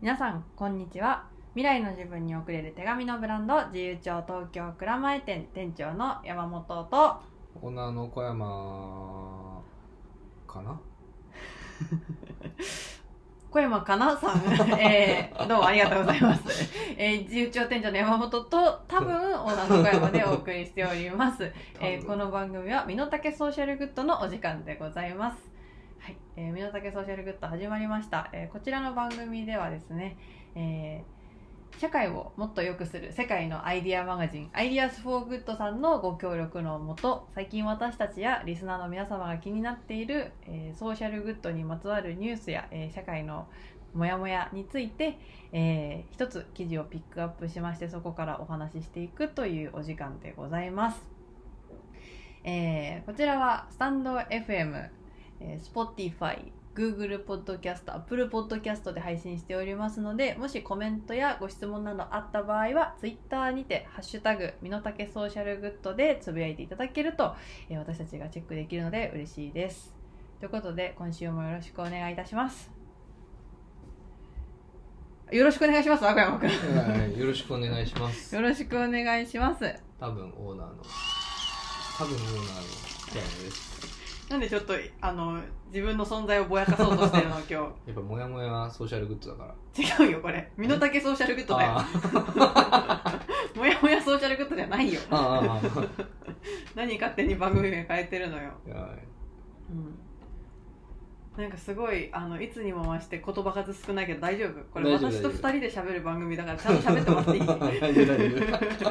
皆さんこんにちは。未来の自分に送れる手紙のブランド自由帳東京蔵前店店長の山本と。オーナーの小山。かな？小山かな？さん、えー、どうもありがとうございます。えー、自由帳店長の山本と多分 オーナーの小山でお送りしております。えー、この番組は身の丈ソーシャルグッドのお時間でございます。はい、えー、身の丈ソーシャルグッド始まりました。えー、こちらの番組ではですね、えー社会をもっと良くする世界のアイディアマガジン IDEAS FOR GOOD さんのご協力のもと最近私たちやリスナーの皆様が気になっている、えーソーシャルグッドにまつわるニュースや、えー社会のモヤモヤについて、えー一つ記事をピックアップしましてそこからお話ししていくというお時間でございます、えーこちらはスタンド FM、えー Spotify Google Podcast、Apple Podcast で配信しておりますので、もしコメントやご質問などあった場合は、Twitter にて、ハッシュタグ、身の丈ソーシャルグッドでつぶやいていただけると、えー私たちがチェックできるので嬉しいです。ということで、今週もよろしくお願いいたします。よろしくお願いします、赤山くん。はいよろしくお願いしますよろしくお願いします。多分オーナーの多分オーナーのですなんでちょっと、あの、自分の存在をぼやかそうとしてるの、今日。やっぱモヤモヤはソーシャルグッドだから違うよ、これ。身の丈ソーシャルグッドだよ。あもやもやソーシャルグッドじゃないよ 何勝手に番組名変えてるのよ。うん。なんかすごい、あの、いつにも増して言葉数少ないけど大丈夫？これ私と二人で喋る番組だからちゃんと喋ってもらっていい？大丈夫大丈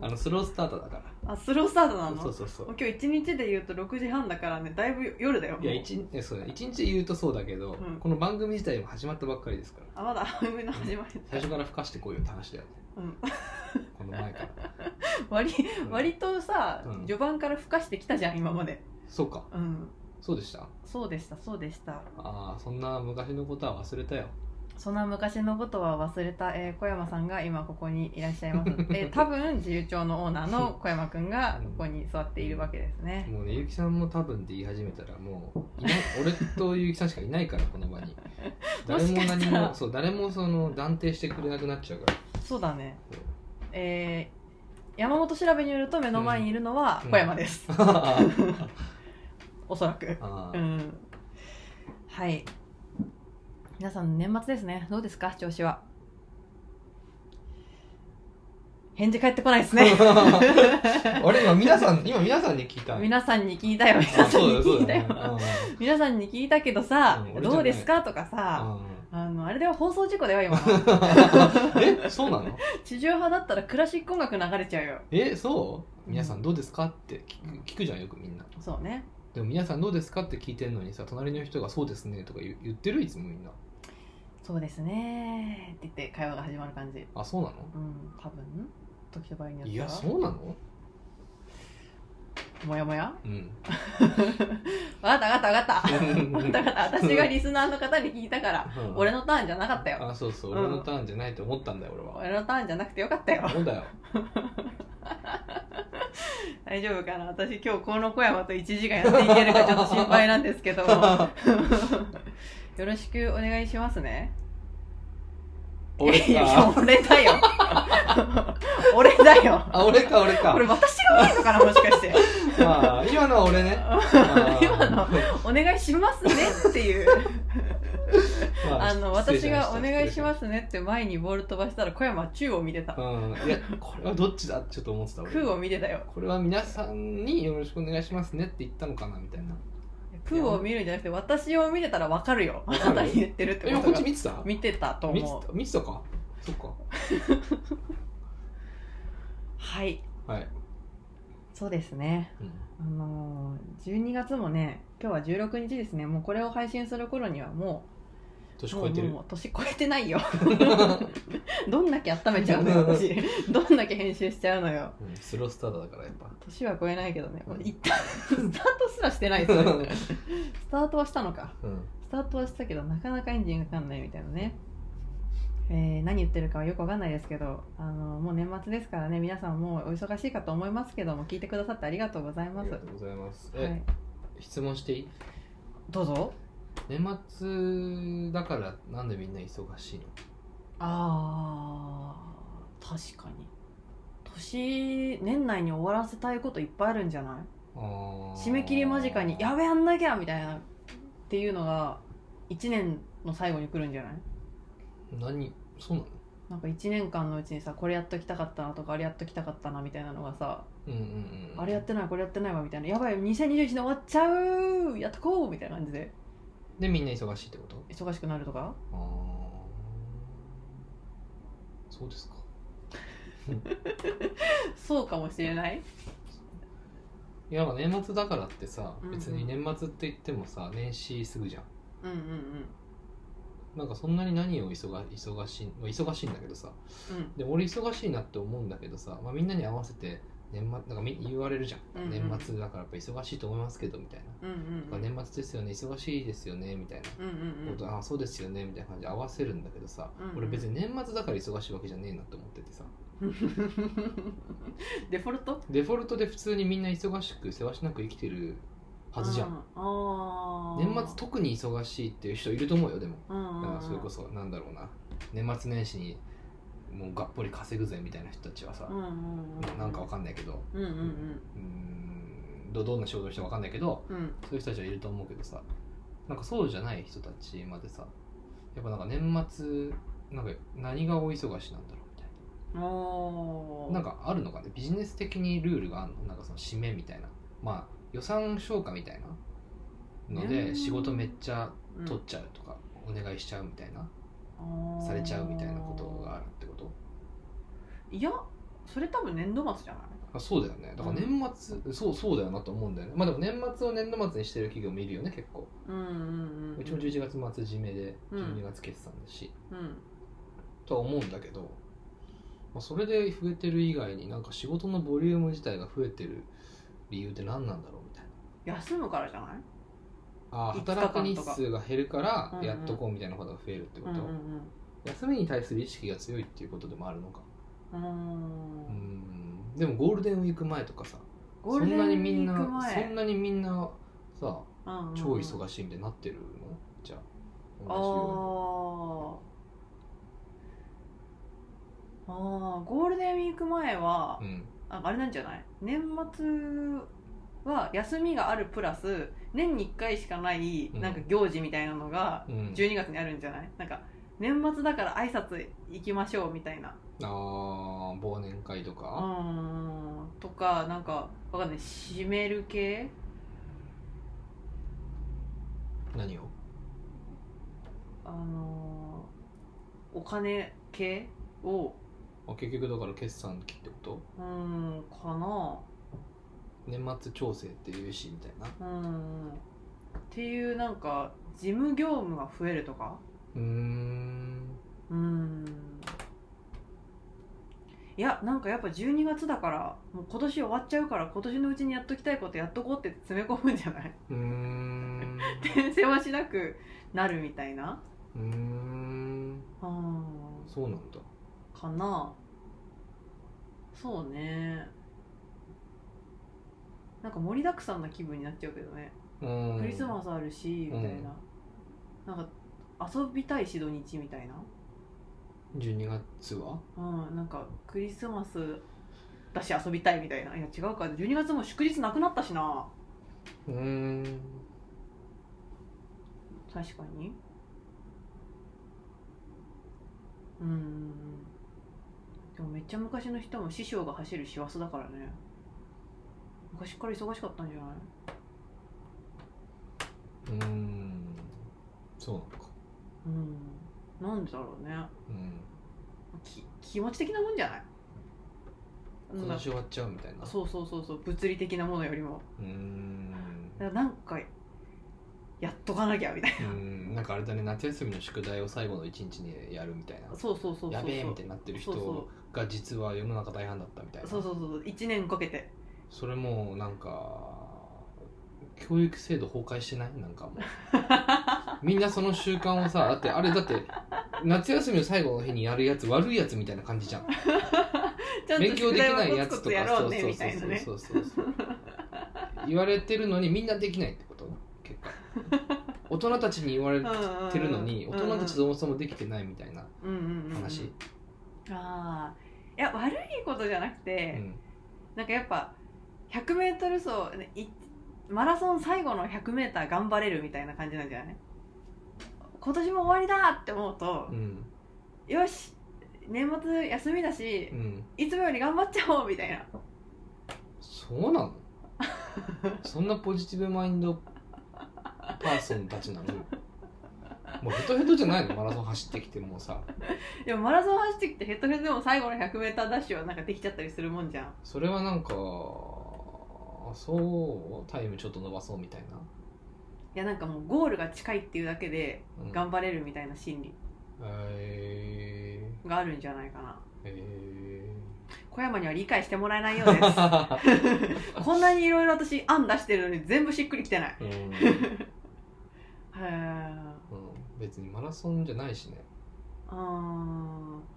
夫あのスロースタートだからあ、スロースタートなの？そうそうそう。もう今日一日で言うと6時半だからね、だいぶ夜だよ。もう。いや一えそうだ。一日で言うとそうだけど、うん。この番組自体も始まったばっかりですから。あ、まだ番組の始まり最初から吹かしてこいよって話だよね。うん。この前から。割うん。割とさ、うん。序盤から吹かしてきたじゃん、今まで。そうか。うん。そうでした？そうでした、そうでした。ああそんな昔のことは忘れたよそんな昔のことは忘れた、えー小山さんが今ここにいらっしゃいます。えー多分自由帳のオーナーの 小山くんがここに座っているわけですね。もうねゆきさんも多分って言い始めたらもういない俺とゆきさんしかいないからこの場に 誰も何もそう誰もその断定してくれなくなっちゃうからそうだね。えー山本調べによると目の前にいるのはうん小山です。あおそらく。あうん。はい。皆さん年末ですね。どうですか？調子は。返事返ってこないですね。俺今皆さん今皆さんに聞いた皆さんに聞いたよ。皆あさんに聞いたよ。皆さんに聞いたけどさ、うんどうですか？とかうんさ、うんあの、あれでは放送事故だよ、今。えそうなの？地上波だったらクラシック音楽流れちゃうよ。えそう？皆さんどうですか？って聞く聞くじゃんよくみんなそうね。でも皆さんどうですか？って聞いてるのにさ隣の人がそうですねとか言ってる？いつもみんなそうですねって言って会話が始まる感じ。あそうなの？うん、多分時と場合によってはいやそうなの？もやもや？うん わかったわかったわかった。うんわかったわかった。私がリスナーの方に聞いたから、うん俺のターンじゃなかったよ。あそうそう、うん俺のターンじゃないと思ったんだよ俺は俺のターンじゃなくてよかったよ。そうだよ 大丈夫かな？私今日この小山と1時間やっていけるかちょっと心配なんですけども。よろしくお願いしますね。俺か俺だよ。俺だよ。あ俺か俺かこれ私が悪いのかな もしかして。まあ今のは俺ね 今のお願いしますねっていう。まあの、私がお願いしすますねって前にボール飛ばしたら小山は宙を見てた。うんいやこれはどっちだ？ってちょっと思ってた俺空を見てたよ。これは皆さんによろしくお願いしますねって言ったのかなみたいな空を見るんじゃなくて私を見てたら分かるよ。あなたに言ってるってえことがこっち見てた？見てたと思う。た？見てたか？そっか はい。はい、そうですね。うん、あのー、12月もね、今日は16日ですね。もうこれを配信する頃にはもう、年越えてる。もう年越えてないよ。どんだけ温めちゃうのよ、私。どんだけ編集しちゃうのよ。うんスロースタートだからやっぱ。年は超えないけどね、うん。一旦 スタートすらしてないですよスタートはしたのか。うん。スタートはしたけどなかなかエンジンがかかんないみたいなね、えー何言ってるかはよくわかんないですけどあのもう年末ですからね。皆さんもうお忙しいかと思いますけども聞いてくださってありがとうございます。ありがとうございます。はえ、い、質問していい？どうぞ年末だからなんでみんな忙しいの？あー確かに。年年内に終わらせたいこといっぱいあるんじゃない？締め切り間近にやべやんなきゃみたいなっていうのが1年の最後に来るんじゃない？何？そうなの？なんか1年間のうちにさこれやっときたかったなとかあれやっときたかったなみたいなのがさ、うんうんうん。あれやってないこれやってないわみたいな。やばい2021年終わっちゃうやっとこうみたいな感じででみんな忙しいってこと？忙しくなるとか？ああそうですか。そうかもしれない。いや年末だからってさうんうん。別に年末って言ってもさ年始すぐじゃん。うんうんなんかそんなに何を忙忙しいまあ忙しいんだけどさ。うん。うんでも俺忙しいなって思うんだけどさ、まあ、みんなに合わせて年末なんかみ言われるじゃん、うんうん。年末だからやっぱ忙しいと思いますけどみたいな、うんうんうん。年末ですよね忙しいですよねみたいな。うんうんうん。こと、あそうですよねみたいな感じで合わせるんだけどさ、うんうん。俺別に年末だから忙しいわけじゃねえなって思っててさ。デフォルト？デフォルトで普通にみんな忙しくせわしなく生きてるはずじゃん、年末特に忙しいっていう人いると思うよでも。うんうんうん。だからそれこそなんだろうな。年末年始にもうがっぽり稼ぐぜみたいな人たちはさう、んうんうん。なんかわかんないけどうんうんうーんどどんな仕事をしてもわかんないけどうん。うんそういう人たちはいると思うけどさなんかそうじゃない人たちまでさやっぱなんか年末なんか何が大忙しなんだろうみたいな。なんかあるのかね？ビジネス的にルールがあるの？なんかその締めみたいな。まあ予算消化みたいなのうん。で仕事めっちゃ取っちゃうとか、お願いしちゃうみたいなされちゃうみたいなことがあるってこと？いやそれ多分年度末じゃない？あそうだよね。だから年末、そうそうだよなと思うんだよね。まあでも年末を年度末にしてる企業もいるよね結構。うんうんうんうちも11月末締めでうん。12月決算だし、うん。とは思うんだけど、まあ、それで増えてる以外になんか仕事のボリューム自体が増えてる理由って何なんだろうみたいな。休むからじゃない？ああ5日間働く日数が減るからうんうん。やっとこうみたいなことが増えるってこと、うんうん休みに対する意識が強いっていうことでもあるのか？うん。ううん。んでもゴールデンウィーク前とかさそんなにみんな前そんなにみんなさうんうん超忙しいみたいになってるの？じゃああ同じよー。あーゴールデンウィーク前はうにうんああれなんじゃない？年末は休みがあるプラス年に1回しかないうん。なんか行事みたいなのがうん。12月にあるんじゃない？なんか年末だから挨拶行きましょうみたいな。ああ忘年会とうか、ん。とかなんかわかんない。締める系？何を？あのーお金系を。あ結局だから決算期ってこと？うんかな年末調整っていうしみたいな。うんっていうなんか事務業務が増えるとか？うーん。うん。いやなんかやっぱ12月だからもう今年終わっちゃうから今年のうちにやっときたいことやっとこうって詰め込むんじゃない？うーん。転生はしなくなるみたいな？うーん。うんそうなんだ。かな。そうねなんか盛りだくさんな気分になっちゃうけどね。うん。クリスマスあるしみたいな、なんか遊びたいし土日みたいな。12月は？うんなんかクリスマスだし遊びたいみたいな。いや違うか。12月も祝日なくなったしな。うーん。確かに。うん。でもめっちゃ昔の人も師匠が走る師走だからね昔から忙しかったんじゃない？うーん。そうなのか。うん。なんでだろうね。うん。き気持ち的なもんじゃない？今年終わっちゃうみたいな。そうそうそうそう。物理的なものよりも。うーん。だからなんかやっとかなきゃみたいうーん。なんかあれだね。夏休みの宿題を最後の一日にやるみたいな。なそうそうそうそう。やべえみたいになってる人が実は世の中大半だったみたいな。そうそうそう。1年かけてそれもうなんか教育制度崩壊してない？なんかもう。みんなその習慣をさ だってあれだって夏休みの最後の日にやるやつ悪いやつみたいな感じじゃん。勉強できないやつとかね。そうそうそうそう言われてるのにみんなできないってこと？結果。大人たちに言われうんてるのにうん大人たちそもそもできてないみたいな話、ああいや悪いことじゃなくうて、ん。なんかやっぱ 100m 走マラソン最後の 100m 頑張れるみたいな感じなんじゃない？今年も終わりだって思うとう、ん。よし年末休みだしう、ん。いつもより頑張っちゃおうみたいな。そうなの？そんなポジティブマインドパーソンたちなの？もうヘトヘトじゃないの？マラソン走ってきてもうさ。でもマラソン走ってきてヘッドヘッドでも最後の 100m ダッシュはなんかできちゃったりするもんじゃん。それはなんかそう？タイムちょっと伸ばそうみたいな。いやなんかもうゴールが近いっていうだけでうん。頑張れるみたいな心理えがあるんじゃないかな。ー、え小山には理解してもらえないようです。ー こんなにいろいろ私案出してるのに全部しっくりきてない。うん。へえうん、別にマラソンじゃないしね。あー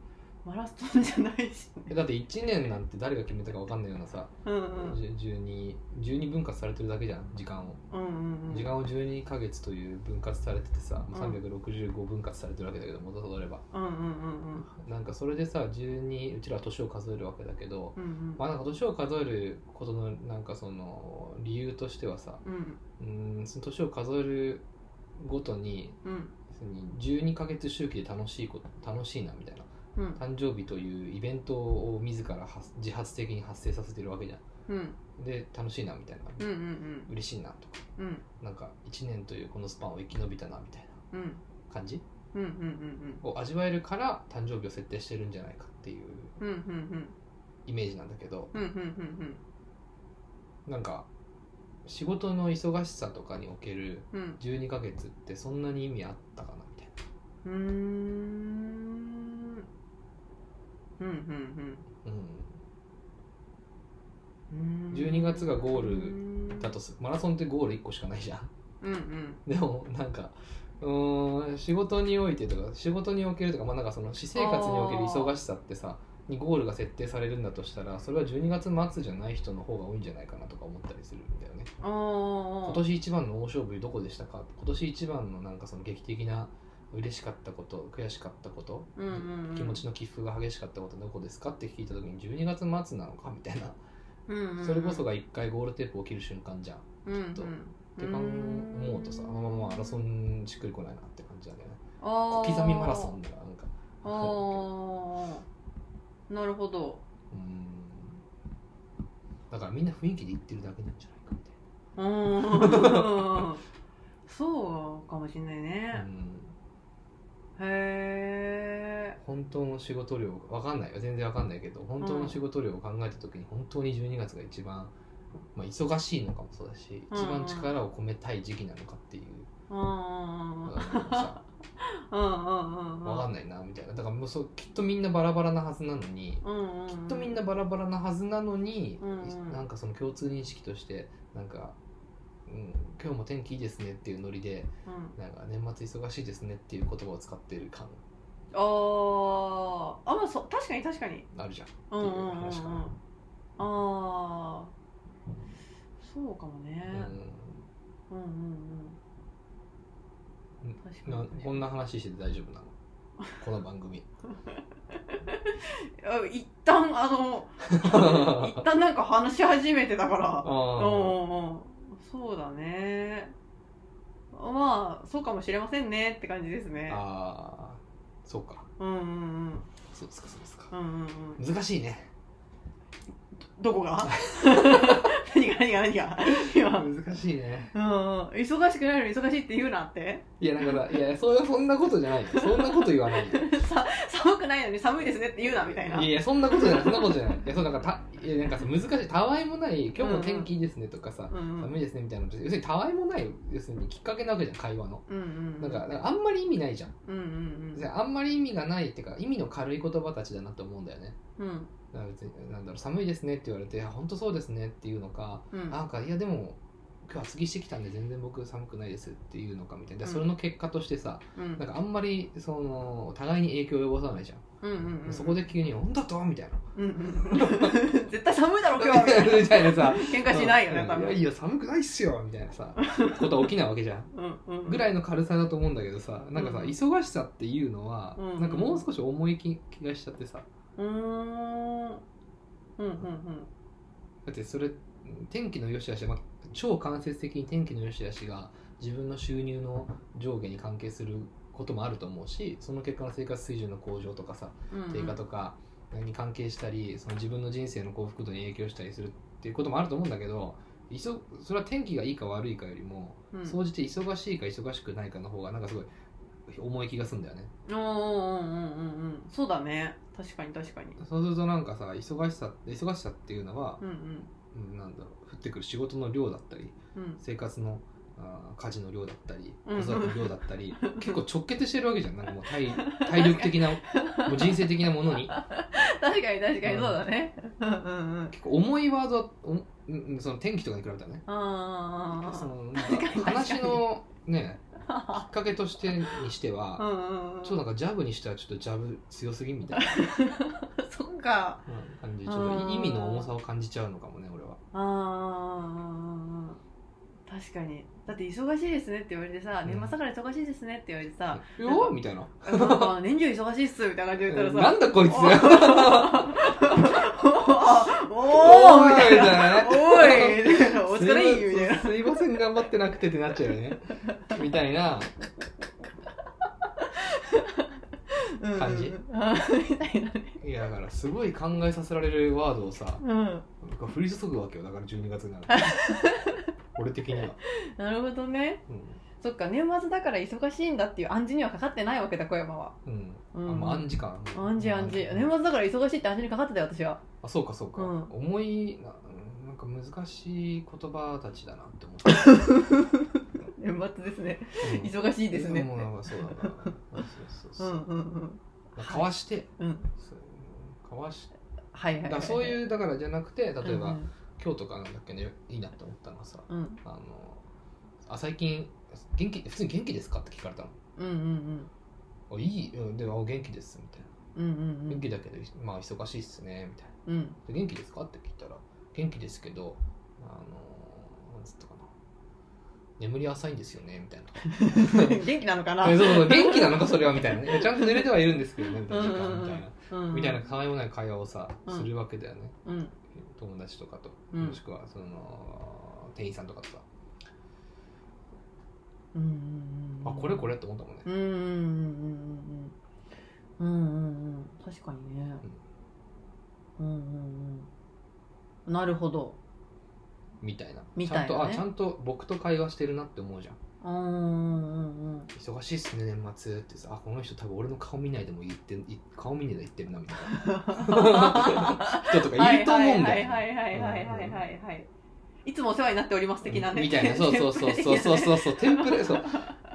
マラソンじゃないしだって1年なんて誰が決めたか分かんないようなさ、うんうん。じゅ 12, 12分割されてるだけじゃん時間を。うんうんうん。時間を12ヶ月という分割されててさ、うん。365分割されてるわけだけど元戻れば。うんうんうんなんかそれでさ12うちらは年を数えるわけだけどうんうん。まあなんか年を数えることのなんかその理由としてはさうんうーんその年を数えるごとにうん。別に12ヶ月周期で楽しいこと楽しいなみたいなうん。誕生日というイベントを自ら発自発的に発生させてるわけじゃうん。んで楽しいなみたいな、うんうん嬉しいなとか。うん。なんか1年というこのスパンを生き延びたなみたいなうん。感じ？うんうんうんを味わえるから誕生日を設定してるんじゃないかっていううんうんうん。イメージなんだけどうんうんうんなんか仕事の忙しさとかにおけるうん。うん12ヶ月ってそんなに意味あったかなみたいな。うーんうんうんうん。うん。12月がゴールだとすマラソンってゴール1個しかないじゃん。うんうん。でもなんかうーん仕事においてとか仕事におけるとか,、まあ、なんかその私生活における忙しさってさにゴールが設定されるんだとしたらそれは12月末じゃない人の方が多いんじゃないかなとか思ったりするんだよね。今年一番の大勝負どこでしたか？今年一番のなんかその劇的な嬉しかったこと悔しかったこと、うんうんうん。気持ちの起伏が激しかったことどこですかって聞いた時に12月末なのかみたいな、うんうんうん。それこそが一回ゴールテープを切る瞬間じゃんうんうん。と。ってか思うとさあまあまあマラソンしっくりこないなって感じだよね。小刻みマラソンだなんか。ああなるほど。うん。だからみんな雰囲気で言ってるだけなんじゃないかみたうん。そうかもしれないいな、ね。うん、へえ本当の仕事量わかんないよ。全然わかんないけど本当の仕事量を考えた時に本当に12月が一番、まあ、忙しいのかもそうだしうん。一番力を込めたい時期なのかっていう。わかんないなみたいな。だからもうそうきっとみんなバラバラなはずなのにきっとみんなバラバラなはずなのに、なんかその共通認識としてなんか、うん、今日も天気いいですねっていうノリでうん。なんか年末忙しいですねっていう言葉を使ってる感。あー。あまあそう確かに確かに。あるじゃん。ってうんいううんうん。うんあ話かな。あそうかもね。うん。うんうんうん。確かになこんな話してて大丈夫なの？この番組。あ一旦あの 一旦なんか話し始めてたから。うんあうんうんそうだね。まあそうかもしれませんねって感じですね。ああそうか。うんうんうん。そうですかそうですか。うんうんうん。難しいねどこが？何が何が何が？今。難しいね。うん。うん忙しくないのに忙しいって言うなって。いやだからいやそうそんなことじゃない。よそんなこと言わない。よ さ寒くないのに寒いですねって言うなみたいな。いやいやそんなことじゃない。そんなことじゃない。いやそうなんかたいやなんかさ難しい。たわいもない今日も天気いいですねとかさ、うん。うん寒いですねみたいな要するにたわいもない要するにきっかけなわけじゃん会話の。うんうんなんかあんまり意味ないじゃん。うんうんであんまり意味がないっていうか意味の軽い言葉たちだなと思うんだよね。うん別になんだろう寒いですねって言われてあ本当そうですねっていうのか、うん。なんかいやでも今日厚着してきたんで全然僕寒くないですっていうのかみたいな、うん。それの結果としてさうん。なんかあんまりその互いに影響を及ぼさないじゃん、うんうんうんそこで急に「なんだと?」みたいな。うんうん絶対寒いだろ今日は。みたいなさ。喧嘩しないよねうん。多分いやいや寒くないっすよみたいなさ ことは起きないわけじゃん。うんうんぐらいの軽さだと思うんだけどさなんかさ、うん。忙しさっていうのは、うんなんかもう少し重い気気がしちゃってさうーんうんうん。だってそれ天気の良し悪し、まあ、超間接的に天気の良し悪しが自分の収入の上下に関係することもあると思うしその結果の生活水準の向上とかさうんうん。低下とかに関係したりその自分の人生の幸福度に影響したりするっていうこともあると思うんだけどいそそれは天気がいいか悪いかよりもうん。総じて忙しいか忙しくないかの方がなんかすごい重い気がするんだよね。うんうんうんうんうんそうだね確かに確かに。そうするとなんかさ忙しさ忙しさっていうのはう、んうん。なんだろう降ってくる仕事の量だったりうん。うん生活のあー家事の量だったりうん。子育ての量だったり 結構直結してるわけじゃん。なんかもう体体力的なもう人生的なものに。確かに確かにそうだね。うんうんうん。結構重いワードはおうんうんその天気とかに比べたらね。あその話のねきっかけとしてにしてうは、んうんうん。ちょっとなんかジャブにしてはちょっとジャブ強すぎみたいな。そっか。うん感じ。ちょっと意味の重さを感じちゃうのかもね俺は。あー確かに。だって忙しいですねって言われてさ、うん。年末だから忙しいですねって言われてさ、「よーみたいな。なんか年中忙しいっすみたいな感じで言ったらさ。なんだこいつお おーみたいなおおいお疲れいみたいな。すいません。頑張ってなくてってなっちゃうよね。みたいな。感じ。うん。あーみたいなね。いやだからすごい考えさせられるワードをさうん。降り注ぐわけよ。だから12月になると。俺的には、なるほどね。うん。そっか年末だから忙しいんだっていう暗示にはかかってないわけだ小山は。うん。うん。あまあ、暗示か。暗示暗示。年末だから忙しいって暗示にかかってたよ私は。あそうかそうか、うん。重いか難しい言葉たちだなって思って、年末ですね。うん。忙しいですね。もうなんかそうだな。そうそううそう、んうんうん。かわして。うんそうかわしはいはいはいはい。だからそういうだからじゃなくて例えば、うん今日とかなんだっけねいいなって思ったのはさ。うん。あのあ最近元気普通に元気ですかって聞かれたの。うんうんあいい。うんでもあ元気ですみたいな。うんうんうん。元気だけどまあ忙しいっすねみたいな。うん。で元気ですかって聞いたら元気ですけどあのなんつったかな。眠り浅いんですよねみたいな。元気なのかな？そうそう元気なのかそれはみたいな、ね、ちゃんと寝れてはいるんですけどねみたいな、みたいな。かわいもない会話をさ、するわけだよね、うん、友達とかと、もしくはその店員さんとかとさ、うんうんうん、あこれこれって思ったもんね。うんうんうんうんうんうん。うん確かにね、うんうんうん。なるほど。みたいな。ちゃんとあちゃんと僕と会話してるなって思うじゃん。うんうん忙しいっすね年末ってさ。あこの人多分俺の顔見ないでも言ってい顔見ないで言ってるなみたいな。人とかいると思うんだよはいはいはいはいはいはいいつもお世話になっております的なね。みたいな。そうそうそうそうそうそうそう。テンプレそう。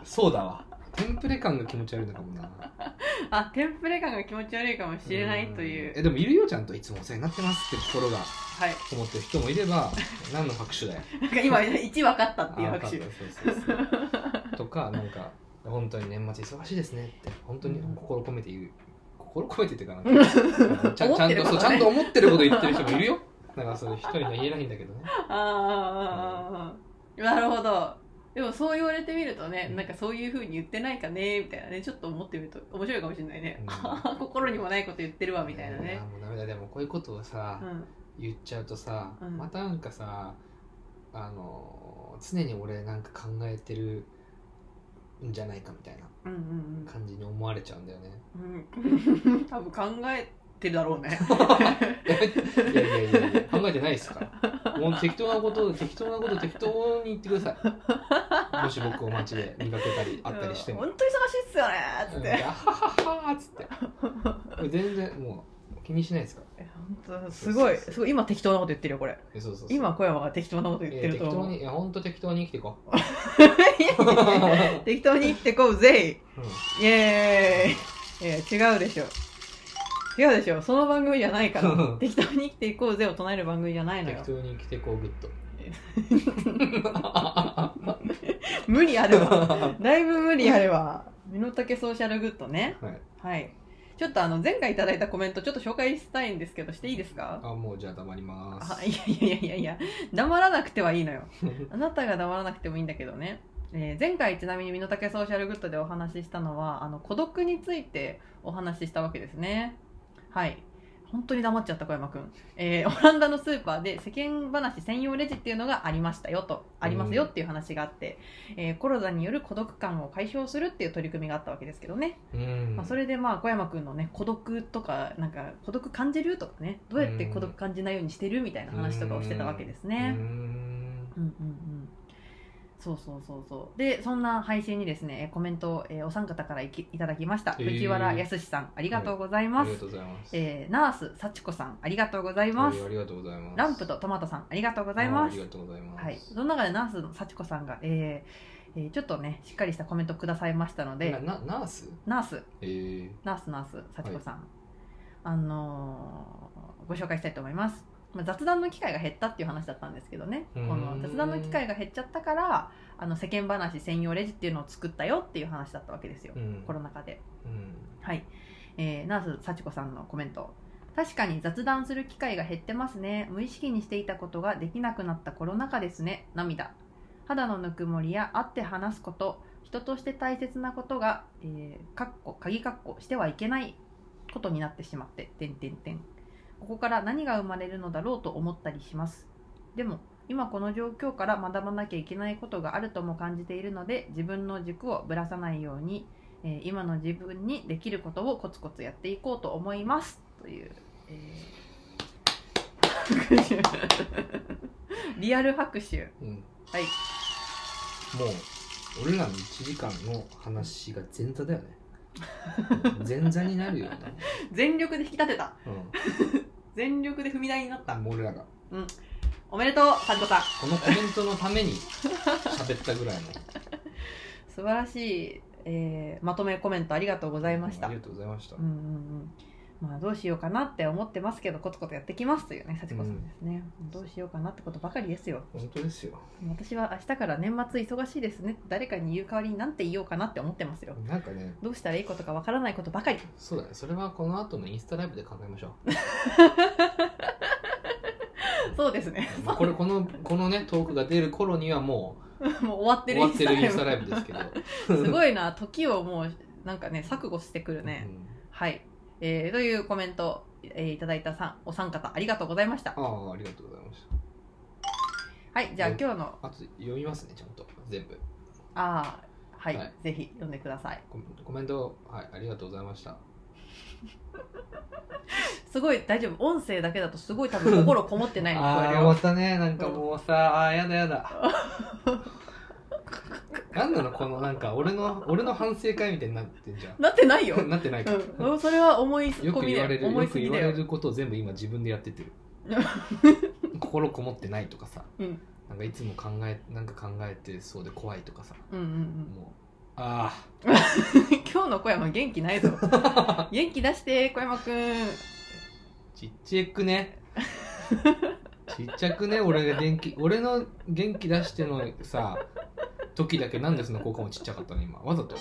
そうだわ。テンプレ感が気持ち悪いのかもな。あテンプレ感が気持ち悪いかもしれないという。えでもいるよちゃんといつもお世話になってますって心がはい。思ってる人もいれば何の拍手だよ。なんか今1分かったっていうあ拍手。分かったそうそうそう。とかなんか本当に年末忙しいですねって本当に心込めて言う。心込めてっていうかなんか ちゃんちゃんとそうちゃんと思ってること言ってる人もいるよ。なんかそれ一人には言えないんだけどね。ああなるほどでもそう言われてみるとねなんかそういうふうに言ってないかねみたいなねちょっと思ってみると面白いかもしれないね、う 心にもないこと言ってるわみたいなね。や、もうダメだ。でもこういうことをさ、うん、言っちゃうとさ、うん。またなんかさあの常に俺なんか考えてるんじゃないかみたいな感じに思われちゃうんだよね。うんうん。多分考えてるだろうね。いやいやいやいや考えてないですから。もう適当なこと適当なこと適当に言ってください。もし僕を街で見かけたり会ったりしても。本当忙しいっすよねーっつって、うん。あはははーっつって。全然もう気にしないですから。え本当すごいすごい。今適当なこと言ってるよこれ。えそうそう。今小山が適当なこと言ってると思う。にいや本当適当に生きていこう、適当に生きてこうぜうん。イエーイ。いや違うでしょ違うでしょその番組じゃないから適当に生きていこうぜを唱える番組じゃないのよ適当に生きていこうグッド無理あるわだいぶ無理あるわ身の丈ソーシャルグッドねはいはいちょっとあの前回いただいたコメントちょっと紹介したいんですけどしていいですかあもうじゃあ黙りますあいやいやいやいや黙らなくてはいいのよあなたが黙らなくてもいいんだけどね、えー前回ちなみに身の丈ソーシャルグッドでお話ししたのはあの孤独についてお話ししたわけですねはい。本当に黙っちゃった小山くん、えー オランダのスーパーで世間話専用レジっていうのがありましたよと。ありますよっていう話があって、えーコロナによる孤独感を解消するっていう取り組みがあったわけですけどね、うん。まあ、それでまあ小山くんのね孤独とかなんか孤独感じるとかね。どうやって孤独感じないようにしてるみたいな話とかをしてたわけですね、うんうんうんそうそうそうそう。でそんな配信にですねえーコメントを、えーお三方からいきいただきました。えー。藤原康さんありがとうございます、ありがとうございます。えーナース幸子さんありがとうございます、はいありがとうございます。ランプとトマトさんありがとうございます。あありがとうございます。はい、その中でナースの幸子さんが、えーえーちょっとねしっかりしたコメントくださいましたので。ななナース？ナース。えー、ナースナース幸子さん、あのーご紹介したいと思います、まあ、雑談の機会が減ったっていう話だったんですけどね。この雑談の機会が減っちゃったからあの世間話専用レジっていうのを作ったよっていう話だったわけですよ、うん。コロナ禍で。うん。はい、えーナース幸子さんのコメント。確かに雑談する機会が減ってますね。無意識にしていたことができなくなったコロナ禍ですね。涙。肌のぬくもりや会って話すこと。人として大切なことが、えー、かっこ鍵かっこしてはいけないことになってしまって。点点点ここから何が生まれるのだろうと思ったりします。でも今この状況から学ばなきゃいけないことがあるとも感じているので自分の軸をぶらさないようにえー今の自分にできることをコツコツやっていこうと思います。という、えー拍手 リアル拍手。うん。はい。もう俺らの1時間の話が前座だよね前座になるよね。全力で引き立てた。う 全力で踏み台になった。んもう俺らが。おめでとうサンコさん。このコメントのために 喋ったぐらいの。素晴らしい、えーまとめコメントありがとうございました。ありがとうございました、うんうんうんまあどうしようかなって思ってますけどコツコツやってきますというね幸子さんですね、どうしようかなってことばかりですよ。本当ですよ。私は明日から年末忙しいですね。誰かに言う代わりに何て言おうかなって思ってますよ。なんかね。どうしたらいいことかわからないことばかり。そうだね。それはこの後のインスタライブで考えましょ そうですね。う、まあこれこのこのねトークが出る頃にはも もう終わってるう終わってるインスタライイブですけど。すごいな。時をもうなんかね錯誤してくるね、はい、えーというコメント、えーいただいたさんお三方ありがとうございました。うん、ああありがとうございました。はいじゃあ今日の。あと読みますねちゃんと全部。ああはい、はい。ぜひ読んでください。コメコメントはいありがとうございました。すごい大丈夫。音声だけだとすごい多分心こもってないの 聞こえるああ終わよったねなんかもうさ、あーやだやだ なんなのこのなんか俺の俺の反省会みたいになってんじゃなってないよ、ん なってないか、うん、それは思いよ込よく言われる思いすぎだよ。よく言われることを全部今自分でやってってる。心こもってないとかさ。うん。なんかいつも考えなんか考えてそうで怖いとかさ。うんうんうん。もうあ 今日の小山元気ないぞ。元気出して小山くん。ーちっちゃくね。ちっちゃくね俺が元気俺の元気出してのさ時だけなんでその効果もちっちゃかったの今。わざと。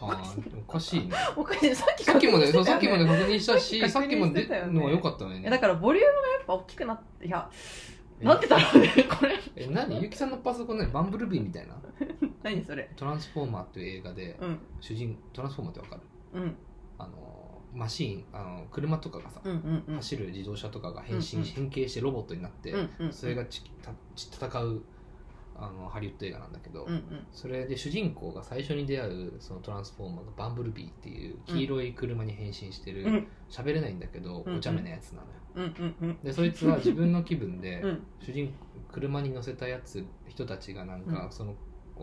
あーおかしい。ねおかしいさっきさっきもねそうさっきもね確認したしさっき確認さっきも出してたよねのは良かったのよね。いやだからボリュームがやっぱ大きくなっていやなってたらねこれ。え何？ゆきさんのパソコンねバンブルビーみたいな？何それ？トランスフォーマーっていう映画でうん。主人トランスフォーマーってわかる？うん。あのマシーンあの車とかがさ、うんうんうん。走る自動車とかが変身、うんうん。変形してロボットになって、うんうんそれがちたち戦うあのハリウッド映画なんだけど、うんうん。それで主人公が最初に出会うそのトランスフォーマーがバンブルビーっていう黄色い車に変身してるうん。喋、れないんだけどうんお茶目なやつなのよ、うんうんうん。でそいつは自分の気分で、うん。主人車に乗せたやつ人たちがなんか、うん。その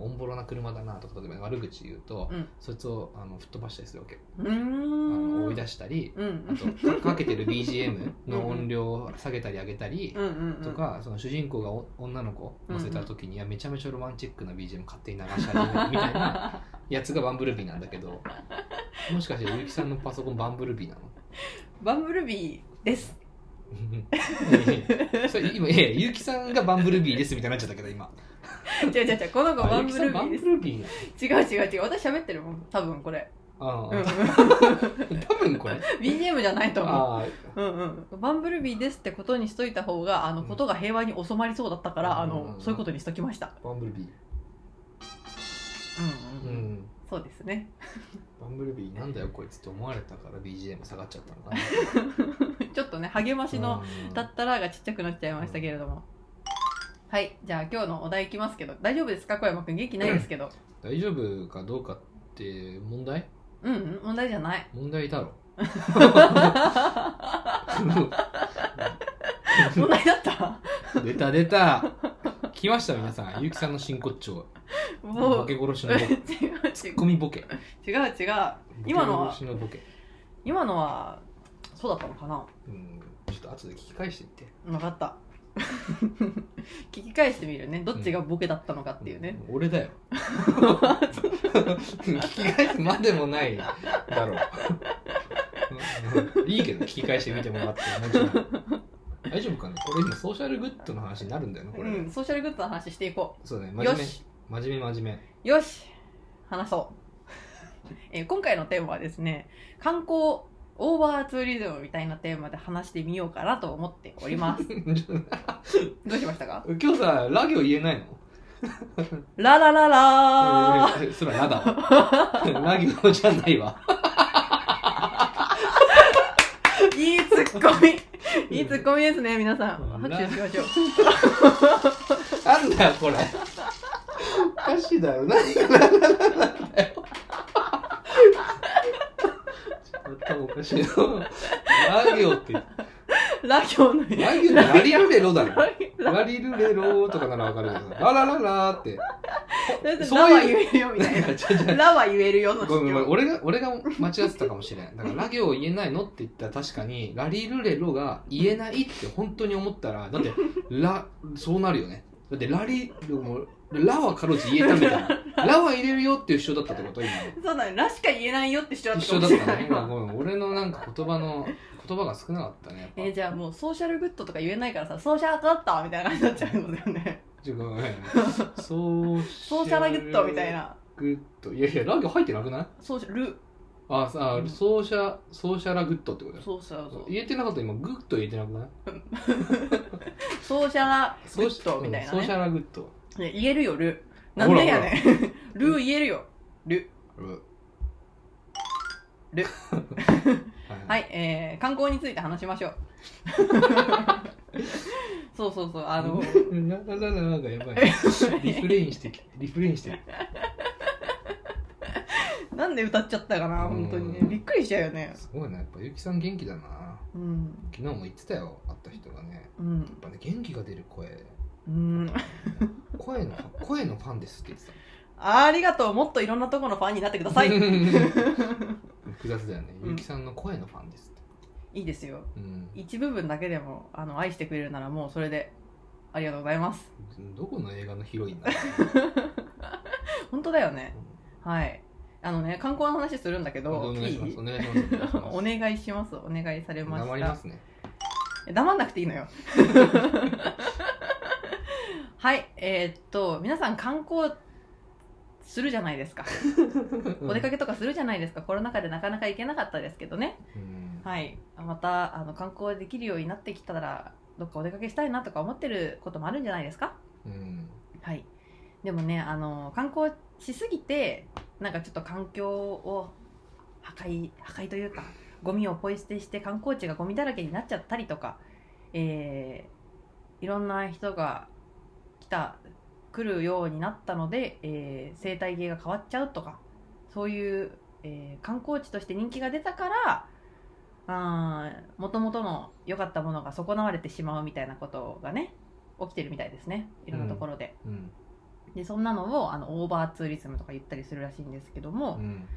おんぼろな車だなとか例えば悪口言うと、うん。そいつをあの吹っ飛ばしたりするわけ、あん。の追い出したりうん。あとかかけてる BGM の音量を下げたり上げたりうんうんうんとかその主人公がお女の子乗せた時にはめちゃめちゃロマンチックな BGM 勝手に流し始めるみたいな やつがバンブルビーなんだけどもしかしてゆうきさんのパソコンバンブルビーなの？バンブルビーです。それ今結城さんがバンブルビーですみたいになっちゃったけど今 違う違う違うこの子バンブルビあーです。ルビー違う違う違う私喋ってるもん。多分これ。ああ、うん多分これ。BGM じゃないと思う。うんうん、バンブルビーですってことにしといた方があのうんことが平和に収まりそうだったから、あうんうんうん。のそういうことにしときました、バンブルビー。うんうんうん。うん。そうですね。バンブルビーなんだよこいつって思われたから BGM 下がっちゃったのかな。ちょっとね励ましのうん。だったらがちっちゃくなっちゃいましたけれども、はいじゃあ今日のお題いきますけど。大丈夫ですか？小山くん。元気ないですけど。大丈夫かどうかって問題？うんうん問題じゃない。問題だろ。問題だった？出た出た。来ました皆さん。ゆきさんの真骨頂。もう。ボケ殺しのボ違うケ。違 うツッコミボケ。違う違う。今のはボケ殺しのボケ。今のはそうだったのかな？うん。ちょっと後で聞き返してみて。分かった 聞き返してみるね。どっちがボケだったのかっていうね、俺だよ。聞き返すまでもないだろう。うん。いいけど聞き返してみてもらってもちろん。大丈夫かな？これ今ソーシャルグッドの話になるんだよねこれ、うん、ソーシャルグッドの話していこそうね。真面目。よし。真面目真面うよし。話そう、えー今回のテーマはですね観光オーバーツーリズムみたいなテーマで話してみようかなと思っております。どうしましたか？今日さラ行言えないの？ララララー。えーそれはラだわ。ラ行じゃないわ。いいツッコミ。いいツッコミですね皆さん。拍手しましょう。なんだよこれ。おかしいだよ。何がララララだよ頭おかしいなラ行ってラ行のラ行ってラリルレロだろ。ララリルレロとかならわかるけどララララって。ラそういう。は言えるよみたいな。ラは言えるよのごめんごめん。主俺が俺が間違ってたかもしれん。だからラ行言えないのって言ったら確かにラリルレロが言えないって本当に思ったらだってラそうなるよね。だってラリもラはかろうじ言えたみたいな。ラは入れるよっていう主張だったってこと今そうだね。ラしか言えないよって主張だった一緒だったね。今ごめん俺のなんか言葉の言葉が少なかったねえーじゃあもうソーシャルグッドとか言えないからさソーシャルグッドみたいな感じになっちゃうんだよね。ちょごめん。ソーシャルグッドみたいな。グッド。いやいやラ行入ってなくない？ソーシャル。あさあ、うん。ソーシャソーシャラグッドってことよそうそうそう。言えてなかった今グッド言えてなくない？ソーシャラグッドみたいなソーシねャラグッドいや言えるよルなんでやねん。ル言えるよ。ルルルははい、えー、観光について話しましょう。そうそうそうあの。ラララララがやばい。リフレインしてきリフレインして。るなんで歌っちゃったかな本当にね。うんびっくりしちゃうよね。すごいなやっぱゆきさん元気だな。うん。昨日も言ってたよ会った人がね。うん。やっぱね元気が出る声うん。声の声のファンですって言ってありがとう。もっといろんなところのファンになってください。た複雑だよね。うん。ゆきさんの声のファンですって。いいですよ。うん。一部分だけでもあの愛してくれるならもうそれでありがとうございます。どこの映画のヒロインなの 本当だよね。はい。あのね観光の話するんだけどお願いします。お願いします。お願いします。お願いされました。黙りますね。黙んなくていいのよ はいえーっと皆さん観光するじゃないですか。お出かけとかするじゃないですか。コロナ禍でなかなか行けなかったですけどね。うん。はい。またあの観光できるようになってきたらどっかお出かけしたいなとか思ってることもあるんじゃないですか。うん。はい。でもねあの観光しすぎてなんかちょっと環境を破壊破壊というかゴミをポイ捨てして観光地がゴミだらけになっちゃったりとか、えーいろんな人が来た来るようになったので、えー生態系が変わっちゃうとかそういう、えー観光地として人気が出たからもともとの良かったものが損なわれてしまうみたいなことがね起きてるみたいですね。いろんなところで。うん。でそんなのをあのオーバーツーリズムとか言ったりするらしいんですけども、うん。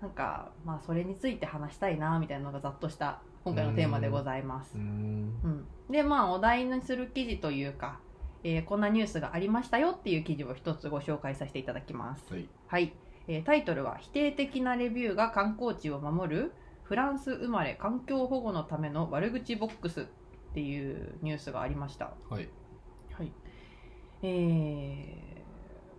なんかまあそれについて話したいなみたいなのがざっとした今回のテーマでございます。う。ん。うん。でまあお題にする記事というか、えーこんなニュースがありましたよっていう記事を一つご紹介させていただきます。はいはい、えータイトルは「否定的なレビューが観光地を守るフランス生まれ環境保護のための悪口ボックスっていうニュースがありました。はいはい。え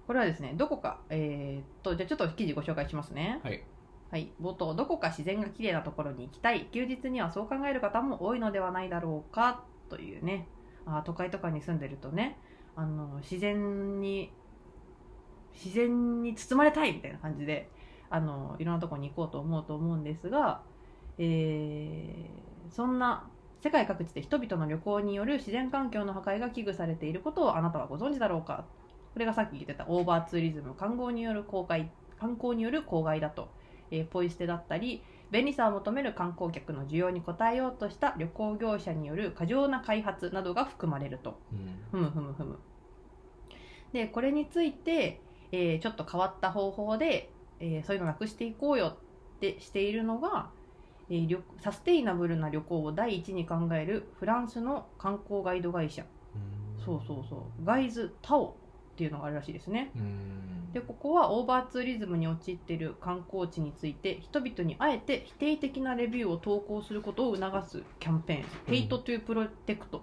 ー、これはですね、どこか、えーっと、じゃあちょっと記事ご紹介しますね。はいはい。冒頭、どこか自然が綺麗なところに行きたい。休日にはそう考える方も多いのではないだろうか、というね。あ都会とかに住んでるとね、あの、自然に、自然に包まれたいみたいな感じで、あの、いろんなとこに行こうと思うと思うんですが、えーそんな世界各地で人々の旅行による自然環境の破壊が危惧されていることをあなたはご存知だろうか？これがさっき言ってたオーバーツーリズム観光による公害観光による公害だと、えーポイ捨てだったり便利さを求める観光客の需要に応えようとした旅行業者による過剰な開発などが含まれると。うん。ふむふむふむ。でこれについて、えーちょっと変わった方法で、えーそういうのなくしていこうよってしているのが、えー旅サステイナブルな旅行を第一に考えるフランスの観光ガイド会社。うん。そうそうそう。ガイズ・タオっていうのがあるらしいですね。うん。でここはオーバーツーリズムに陥っている観光地について人々にあえて否定的なレビューを投稿することを促すキャンペーン「うん。Hate to Protect」っ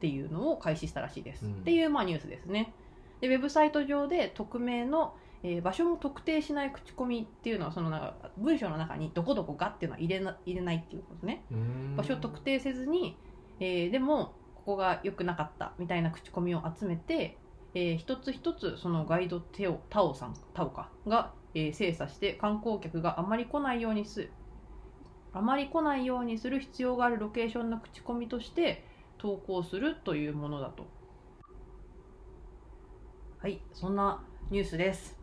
ていうのを開始したらしいです、うん。っていうまあニュースですね。でウェブサイト上で匿名の、えー場所も特定しない口コミっていうのはそのなんか文章の中にどこどこがっていうのは入れな入れないっていうことですね。うん。場所を特定せずに、えーでもここが良くなかったみたいな口コミを集めて、えー一つ一つそのガイドテオタオさんタオかが、えー精査して観光客があまり来ないようにすあまり来ないようにする必要があるロケーションの口コミとして投稿するというものだと。はいそんなニュースです。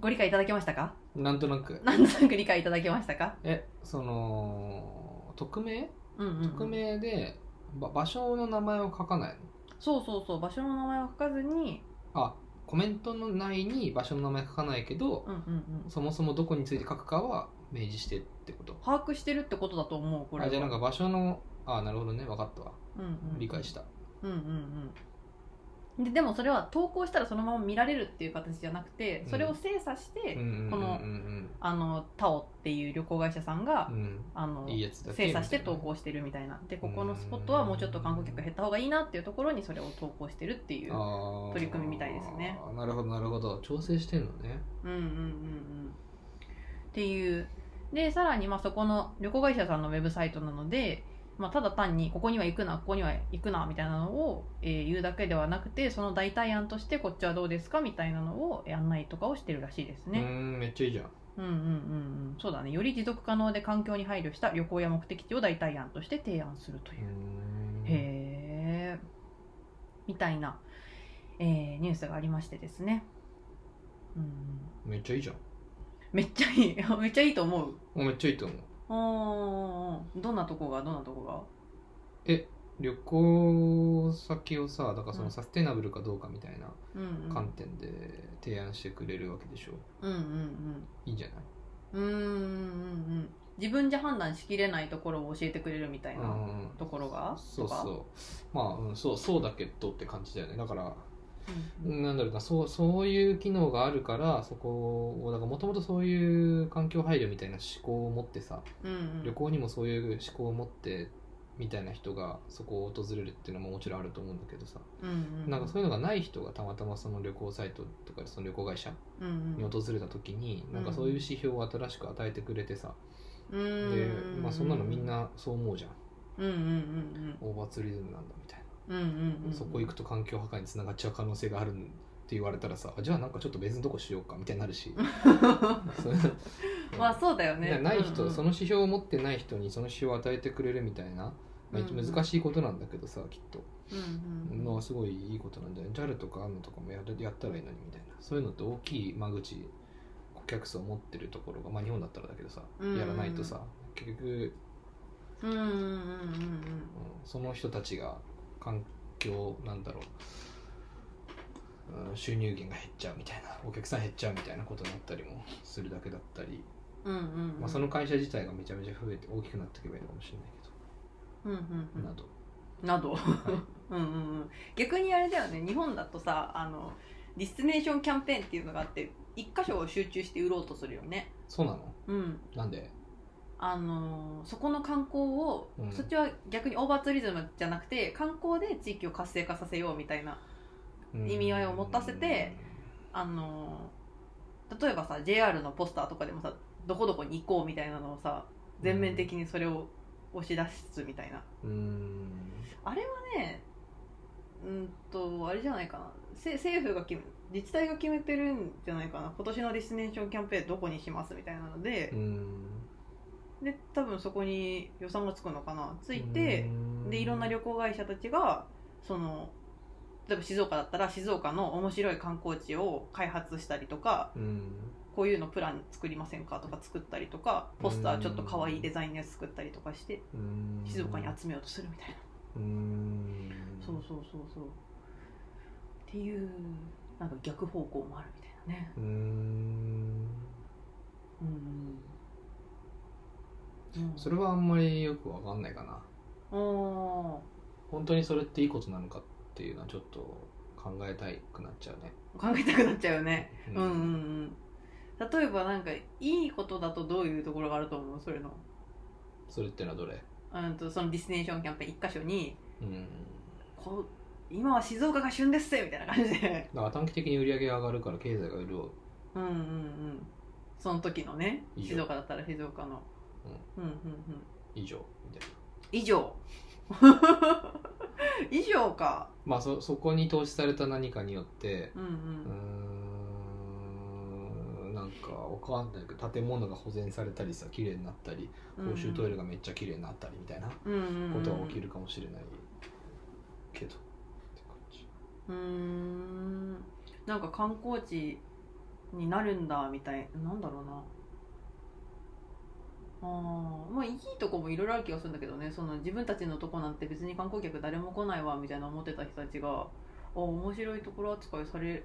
ご理解いただけましたか？なんとなく。なんとなく理解いただけましたか？えその匿名？うんうんうん。匿名でば場所の名前を書かないの？そうそうそう。場所の名前を書かずに。あコメントの内に場所の名前書かないけど、うんうんうん。そもそもどこについて書くかは明示してってこと？把握してるってことだと思うこれは。あじゃあなんか場所のあなるほどね。分かったわ。うんうん、理解した。うんうんうんででもそれは投稿したらそのまま見られるっていう形じゃなくてそれを精査して、このうんあのタオっていう旅行会社さんが、うん。あの精査して投稿してるみたいな。でここのスポットはもうちょっと観光客減った方がいいなっていうところにそれを投稿してるっていう取り組みみたいですね。なるほどなるほど。調整してんのね。うんうんうんうん。っていう。でさらにまあそこの旅行会社さんのウェブサイトなので、まあ、ただ単にここには行くなここには行くなみたいなのを、えー言うだけではなくてその代替案としてこっちはどうですか？みたいなのを案内とかをしてるらしいですね。うーんめっちゃいいじゃん。うんうんうん。うんそうだね。より持続可能で環境に配慮した旅行や目的地を代替案として提案するという。へえみたいな、えーニュースがありましてですね。うんめっちゃいいじゃん。めっちゃいい。めっちゃいいと思う。あめっちゃいいと思うおーどんなとこが？どんなとこが？え旅行先をさだからそうのん。サステナブルかどうかみたいなうんうん。観点で提案してくれるわけでしょ？うんうんいいんじゃない？うんうーんうんうん。自分じゃ判断しきれないところを教えてくれるみたいなうんところが？そうとかそう。まあ、うん、そうそうだけどって感じだよね。だからうんうん。なんだろうなそうそういう機能があるからそこをだからもともとそういう環境配慮みたいな思考を持ってさうんうん。旅行にもそういう思考を持ってみたいな人がそこを訪れるっていうのももちろんあると思うんだけどさ。うんうん。なんかそういうのがない人がたまたまその旅行サイトとかその旅行会社うんに訪れた時になんかそういう指標を新しく与えてくれてさ。うんで、まあ、そんなのみんなそう思うじゃんうんうんうん。オーバーツーリズムなんだみたいな。うんうんうんうん。そこ行くと環境破壊につながっちゃう可能性があるって言われたらさあじゃあなんかちょっと別のとこしようかみたいになるし。まあそうだよだね。ない人、うんうんその指標を持ってない人にその指標を与えてくれるみたいな、まあうんうん。難しいことなんだけどさきっと、うんうんのはすごいいいことなんじゃない JAL とか ANA とかもやるやったらいいのにみたいな。そういうのって大きい間口顧客数を持ってるところがまあ日本だったらだけどさ、うんうん。やらないとさ結局、うんうんうんうんうん。うんその人たちが環境なんだろう、うん収入源が減っちゃうみたいなお客さん減っちゃうみたいなことになったりもするだけだったり、うんうんうん。まあ、その会社自体がめちゃめちゃ増えて大きくなっていけばいいのかもしれないうんうんけど、うん。など、など。うんうんうん。逆にあれだよね。日本だとさあのディスネーションキャンペーンっていうのがあって一箇所を集中して売ろうとするよね。そうなの？うん。なんで？あのーそこの観光を、うん。そっちは逆にオーバーツーリズムじゃなくて観光で地域を活性化させようみたいな意味合いを持たせてあのー例えばさ JR のポスターとかでもさどこどこに行こうみたいなのをさ全面的にそれを押し出すみたいな、うーん。あれはねうんとあれじゃないかな。せ政府が決め自治体が決めてるんじゃないかな。今年のディスネーションキャンペーンどこにしますみたいなのでう、んで多分そこに予算がつくのかな。ついて、うん。でいろんな旅行会社たちがその例えば静岡だったら静岡の面白い観光地を開発したりとかうん。こういうのプラン作りませんかとか作ったりとかポスターちょっと可愛いデザインのやつ作ったりとかしてうん。静岡に集めようとするみたいな、うん。そうそうそうそう。っていうなんか逆方向もあるみたいなね。うんそれはあんまりよくわかんないかな。お本当にそれっていいことなのかっていうのはちょっと考えたいくなっちゃうね。ー考えたくなっちゃうよね。ううんうんうん。例えばなんかいいことだとどういうところがあると思う？それの。それってのはどれ？うんとそのディスネーションキャンペーン一箇所にうん。こう今は静岡が旬ですぜみたいな感じで。だから短期的に売り上げが上がるから経済が潤う。うんうんうん。その時のね静岡だったら静岡のうんうんうん。以上みたいな。以上。以上か。まあそそこに投資された何かによってうんううんーんなんかわかんないけど建物が保全されたりさ綺麗になったり公衆トイレがめっちゃ綺麗になったりみたいなことが起きるかもしれないけどうーん。なんか観光地になるんだみたいなんだろうなあーまあいいとこもいろいろある気がするんだけどね。その自分たちのとこなんて別に観光客誰も来ないわみたいな思ってた人たちがあ面白いところ扱いされ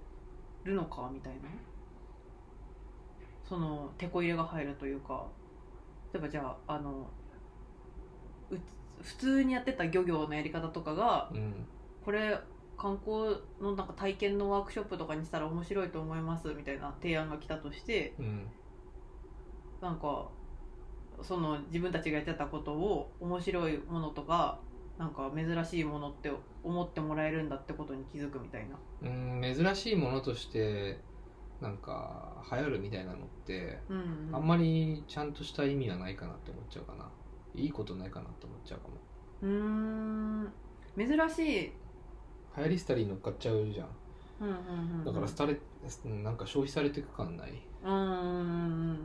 るのかみたいな。その手こ入れが入るというか。例えばじゃああのう普通にやってた漁業のやり方とかがうん。これ観光のなんか体験のワークショップとかにしたら面白いと思いますみたいな提案が来たとしてうん。なんかその自分たちがやってたことを面白いものとかなんか珍しいものって思ってもらえるんだってことに気づくみたいな。うん珍しいものとしてなんか流行るみたいなのってうん、うん、あんまりちゃんとした意味はないかなって思っちゃうかな。いいことないかなって思っちゃうかも。うーん。珍しい、流行り廃りに乗っかっちゃうじゃん。うんうんうんうん、だから廃れうんなんか消費されていく感ない？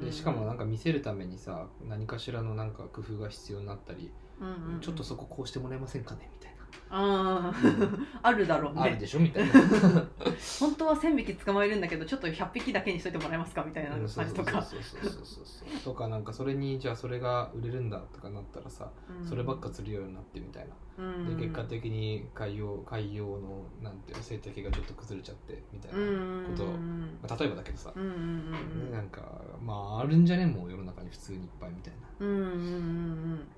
でしかもなんか見せるためにさ何かしらのなんか工夫が必要になったり、うんうんうん。ちょっとそここうしてもらえませんかね？みたいあー。あるだろうな、あるねでしょみたいな。本当は1000匹捕まえるんだけどちょっと100匹だけにしといてもらえますかみたいな感じとか。そうそうそうそうそうとかなんかそれにじゃあそれが売れるんだとかなったらさそればっか釣るようになってみたいな。うん。で結果的に海洋海洋のなんていうの生態系がちょっと崩れちゃってみたいなうんこと。を、うん。まあ例えばだけどさ、うんうんうんなんかまああるんじゃねもう世の中に普通にいっぱいみたいな、うんうんうんうんうん。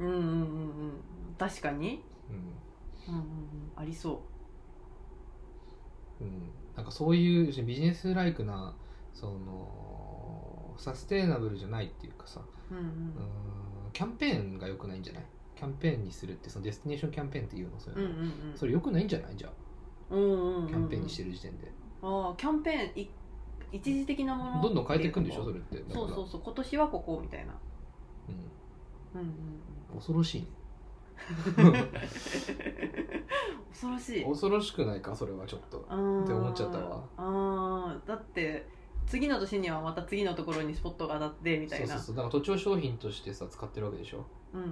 うんうんうんうん確かに、うん。うんうんうん、ありそう。ん、なんかそういうビジネスライクなそのサステイナブルじゃないっていうかさ。う、うんうん。うん。キャンペーンが良くないんじゃない？キャンペーンにするってそのデスティネーションキャンペーンっていうの？そういうんうんうん。それ良くないんじゃない？じゃあ。うんうんうんキャンペーンにしてる時点で、ああキャンペーンい一時的なものどんどん変えていくんでしょ？それって。そうそうそう。今年はここみたいな。うん。うんうん恐ろしいね。うん恐ろしい。恐ろしくないかそれはちょっと。って思っちゃったわ。あー。だって次の年にはまた次のところにスポットが当たってみたいな。そうそうそう。だから途中商品としてさ使ってるわけでしょ、うんう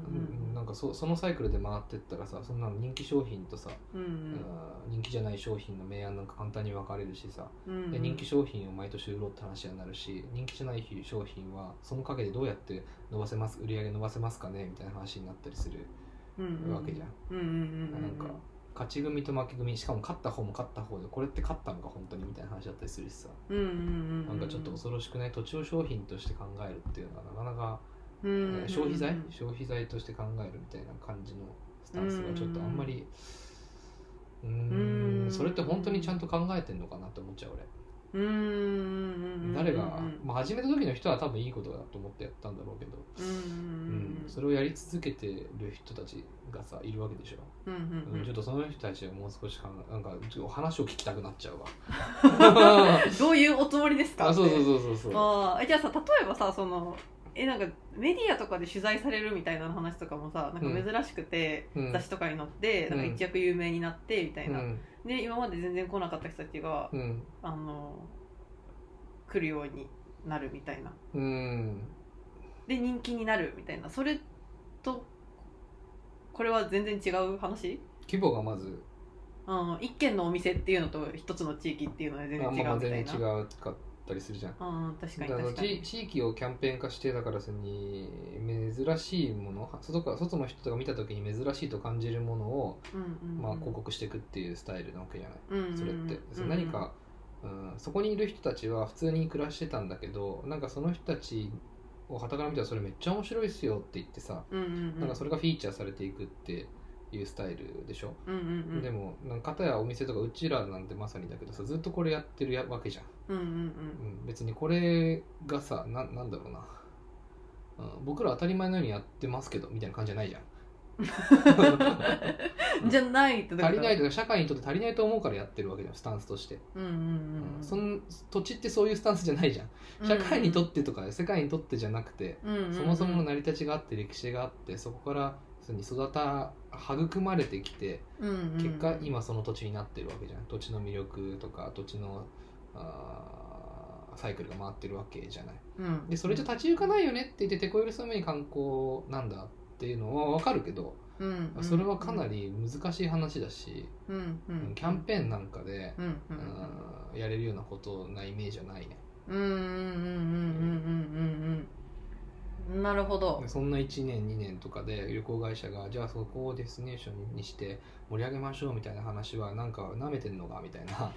ん。なんかそそのサイクルで回ってったらさそんなの人気商品とさ、うんうん。人気じゃない商品の明暗なんか簡単に分かれるしさうんうん。で人気商品を毎年売ろうって話になるし人気じゃない商品はその陰でどうやって伸ばせます売り上げ伸ばせますかねみたいな話になったりするわけじゃん。なんか勝ち組と負け組しかも勝った方も勝った方でこれって勝ったのか本当にみたいな話だったりするしさ。なんかちょっと恐ろしくない？土地を商品として考えるっていうのがなかなか、うんうんうん。えー消費財？消費財として考えるみたいな感じのスタンスがちょっとあんまりうんんそれって本当にちゃんと考えてんのかなって思っちゃう俺誰が、うんまあ、始めた時の人は多分いいことだと思ってやったんだろうけど、うん。それをやり続けてる人たちがさいるわけでしょ、うんちょっとその人たちはもう少し考えなんかちょっと話を聞きたくなっちゃうわ。どういうおつもりですかあそうそううそうそうそう。あじゃあさ例えばさそのえなんかメディアとかで取材されるみたいな話とかもさなんか珍しくて、うん。雑誌とかに載ってなんか一躍有名になってみたいな、うん。で今まで全然来なかった人たちが、うん。あの来るようになるみたいな。うん。で人気になるみたいな。それとこれは全然違う話？規模がまず。うん、一軒のお店っていうのと一つの地域っていうのは全然違うみたいな。全然違うか。ったりするじゃんうん確かにだから確かに。地地域をキャンペーン化してだからそれに珍しいもの外から外の人が見た時に珍しいと感じるものを、うんうんうん。まあ、広告していくっていうスタイルなわけじゃない、うんうんうんそれって。何か、うん、そこにいる人たちは普通に暮らしてたんだけどなんかその人たちをはたから見たらそれめっちゃ面白いっすよって言ってさ、うんうんうん。なんかそれがフィーチャーされていくっていうスタイルでしょ、うんうんうん。でもなんか片やお店とかうちらなんてまさにだけどさずっとこれやってるやわけじゃんうんうんうん、別にこれがさななんだろうな、うん、僕ら当たり前のようにやってますけどみたいな感じじゃないじゃん。うん。じゃないって足りないととか社会にとって足りないと思うからやってるわけじゃんスタンスとして、うんうんうんそん土地ってそういうスタンスじゃないじゃん。社会にとってとか世界にとってじゃなくて、うんうんうん。そもそもの成り立ちがあって歴史があってそこからそに育た育まれてきてうんうんうん。結果今その土地になってるわけじゃん。土地の魅力とか土地のサイクルが回ってるわけじゃない、うん、でそれじゃ立ち行かないよねって言っててこ入れするに観光なんだっていうのは分かるけど、うん、それはかなり難しい話だし、うん、キャンペーンなんかで、うん、やれるようなことなイメージはないね。うん。うん。うん。うん。うん。うん。うん。なるほど。そんな1年2年とかで旅行会社がじゃあそこをデスティネーションにして盛り上げましょうみたいな話はなんか舐めてんのかみたいな。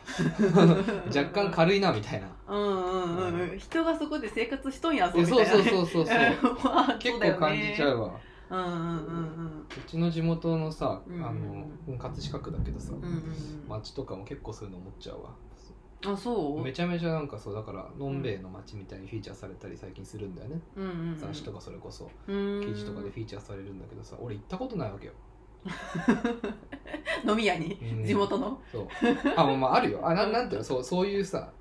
若干軽いなみたいな。うんうんうんうん。人がそこで生活しとんやそうみたいな。そうそうそうそうまあ 結構感じちゃうわ。うんうんうんうちの地元のさ、うんあの葛飾区だけどさ、うんうんうん。街とかも結構そういうの思っちゃうわあそう？めちゃめちゃなんかそうだからのんべえの街みたいにフィーチャーされたり最近するんだよね、うんうんうん雑誌とかそれこそ。記記事とかでフィーチャーされるんだけどさ俺行ったことないわけよ。飲み屋に？うん。地元の？そう。あまああるよ。あななんていうの？そうそういうさ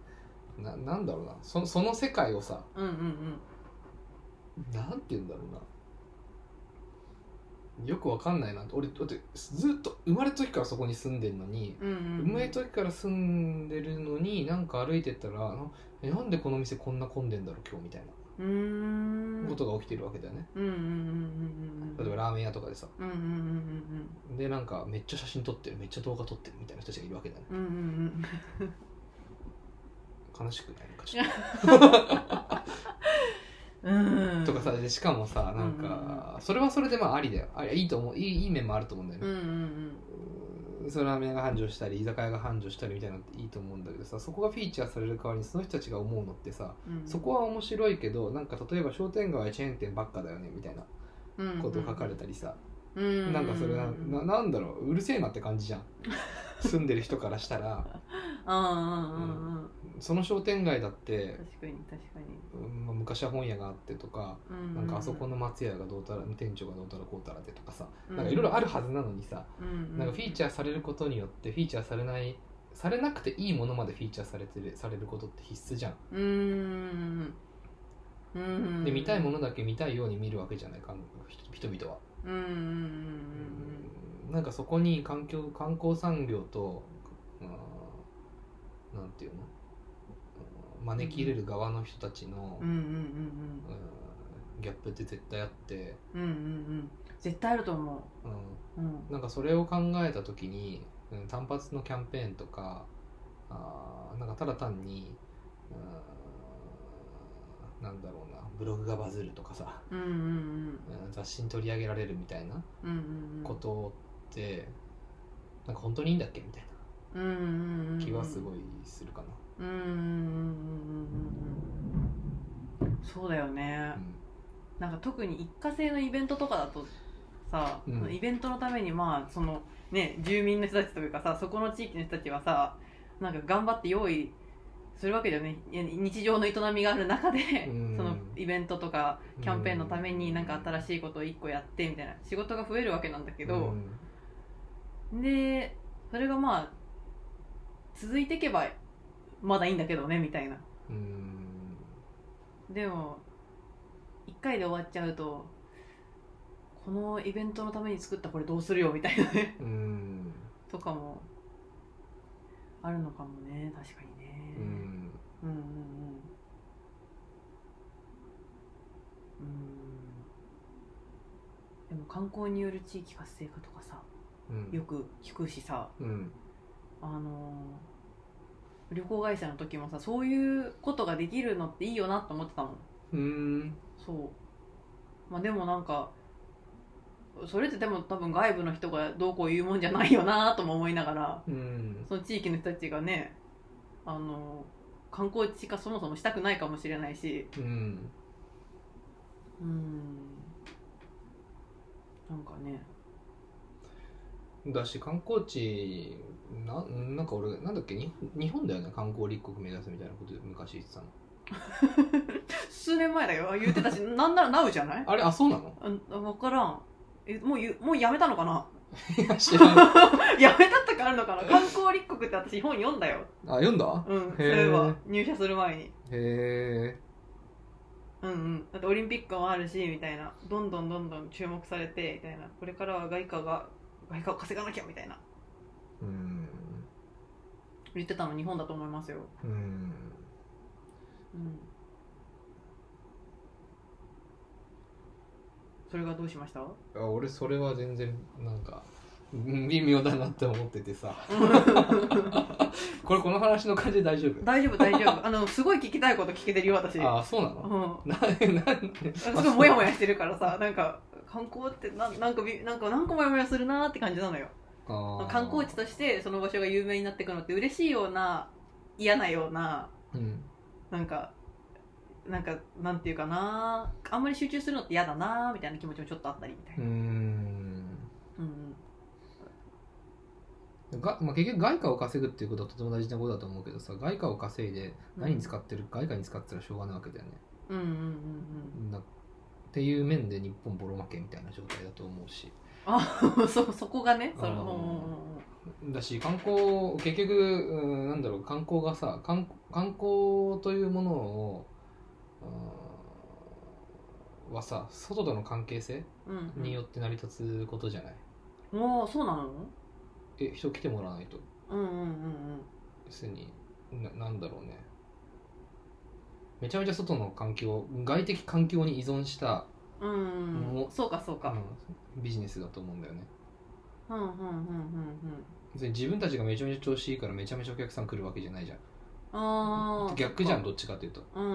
ななんだろうな。そその世界をさうんうんうん。なんて言うんだろうなよくわかんないな俺だってずっと生まれた時からそこに住んでるのに、うんうん生まれた時から住んでるのになんか歩いてったらなえなんでこの店こんな混んでんだろう今日みたいな。ことが起きてるわけだよね、うんうんうんうんうん例えばラーメン屋とかでさ。うんうんうんうんでなんかめっちゃ写真撮ってるめっちゃ動画撮ってるみたいな人たちがいるわけだよね。うんうんうん悲しくない？のかしらとかさでしかもさなんかそれはそれでまあありだよ。あいいと思う。いいいい面もあると思うんだよね、うんうんうん。そのラーメン屋が繁盛したり居酒屋が繁盛したりみたいなのっていいと思うんだけどさそこがフィーチャーされる代わりにその人たちが思うのってさうん。そこは面白いけどなんか例えば商店街はチェーン店ばっかだよねみたいなこと書かれたりさ、うんなんかそれなななんだろう。うるせえなって感じじゃん。住んでる人からしたら。うんうんうん。うんその商店街だって、確かに確かに。うんまあ、昔は本屋があってとかうん。なんかあそこの松屋がどうたら店長がどうたらこうたらでとかさうん。なんかいろいろあるはずなのにさうんなんかフィーチャーされることによってフィーチャーされないされなくていいものまでフィーチャーされてるされることって必須じゃん。うーん。うん。で見たいものだけ見たいように見るわけじゃないかん人人々は。うん。うん。うん。なんかそこに環境観光産業とうんなんていうの？うん招き入れる側の人たちのギャップって絶対あって、うんうんうん。うん絶対あると思う。ん、ううん。なんかそれを考えた時に、うん単発のキャンペーンとかあーなんかただ単に、うんなんだろうなブログがバズるとかさ、うんうんうん。うん雑誌に取り上げられるみたいなことって、なんか本当にいいんだっけみたいな。気はすごいするかな。うんうんうんうんそうだよねなんか特に一過性のイベントとかだとさ、うんイベントのためにまあそのね住民の人たちというかさそこの地域の人たちはさなんか頑張って用意するわけだよね日常の営みがある中で、うんそのイベントとかキャンペーンのためになんか新しいことを1個やってみたいな仕事が増えるわけなんだけど、でそれがまあ続いていけばまだいいんだけどねみたいな。でも1回で終わっちゃうとこのイベントのために作ったこれどうするよみたいなね。うん。とかもあるのかもね確かにね。うん。うんうんうん。うん。でも観光による地域活性化とかさうん。よく聞くしさうん。あのー旅行会社の時もさそういうことができるのっていいよなと思ってたもん。うん。そう。まあでもなんかそれってでも多分外部の人がどうこう言うもんじゃないよなとも思いながらうん。その地域の人たちがねあの観光地化そもそもしたくないかもしれないし。うん。うん。なんかねだし観光地ななんか俺なんだっけ？に日本だよね？観光立国目指すみたいなことで昔言ってたの。数年前だよ。言ってたし なんならナウじゃない？あれ？あそうなの？あ分からん。えもうゆもうやめたのかな？いや知らん。やめたとかあるのかな？観光立国って私本読んだよ。あ読んだ？うんそういえば入社する前に。へえうんうん。だってオリンピックもあるしみたいな。どんどんどんどん注目されてみたいな。これからは外貨が外貨を稼がなきゃみたいな。うん。言ってたの日本だと思いますよ。うん。うん。それがどうしました？あ俺それは全然なんかうん微妙だなって思っててさ。これこの話の感じで大丈夫？大丈夫大丈夫。あのすごい聞きたいこと聞けてるよ私。あそうなの？うん。な なんすごいモヤモヤしてるからさなんか観光ってななんかびなんか何個モヤモヤするなーって感じなのよ。観光地としてその場所が有名になっていくのって嬉しいような嫌なようなうん。なんかなんかなんていうかなあんまり集中するのって嫌だなーみたいな気持ちもちょっとあったりみたいうな、ん。うん。が、まあ、結局外貨を稼ぐっていうことはとても大事なことだと思うけどさ外貨を稼いで何に使ってる、外貨に使ってたらしょうがないわけだよね。うん、うんうんうん。うんなっていう面で日本ボロ負けみたいな状態だと思うし。あ そそこがねそれあーうんうんうん。だし観光結局、うん、なんだろう観光がさ観観光というものを、うん、はさ外との関係性うんうん。によって成り立つことじゃない、もうそうなの？え人来てもらわないと。うんうんうん。要するにななんだろうねめちゃめちゃ外の環境外的環境に依存した、うん。そうかそうか。うん。ビジネスだと思うんだよね。うんうんうんうんうん。別に自分たちがめちゃめちゃ調子いいからめちゃめちゃお客さん来るわけじゃないじゃん。ああ逆じゃんどっちかっていうと。うんうん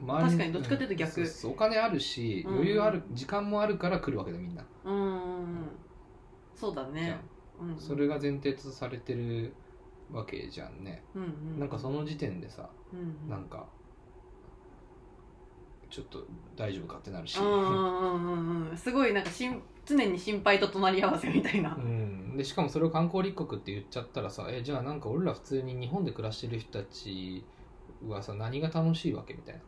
うん。確かにどっちかっていうと逆。んそうそうお金あるしうん。余裕ある、時間もあるから来るわけだみんな、うんうんうん。そうだね。ん。うん。それが前提とされてるわけじゃんね、うんうん。なんかその時点でさうんうん。なんかちょっと大丈夫かってなるし、うんうんうんうん。すごいなんかしん常に心配と隣り合わせみたいな。うん、でしかもそれを観光立国って言っちゃったらさえじゃあなんか俺ら普通に日本で暮らしてる人たちはさ何が楽しいわけみたいな。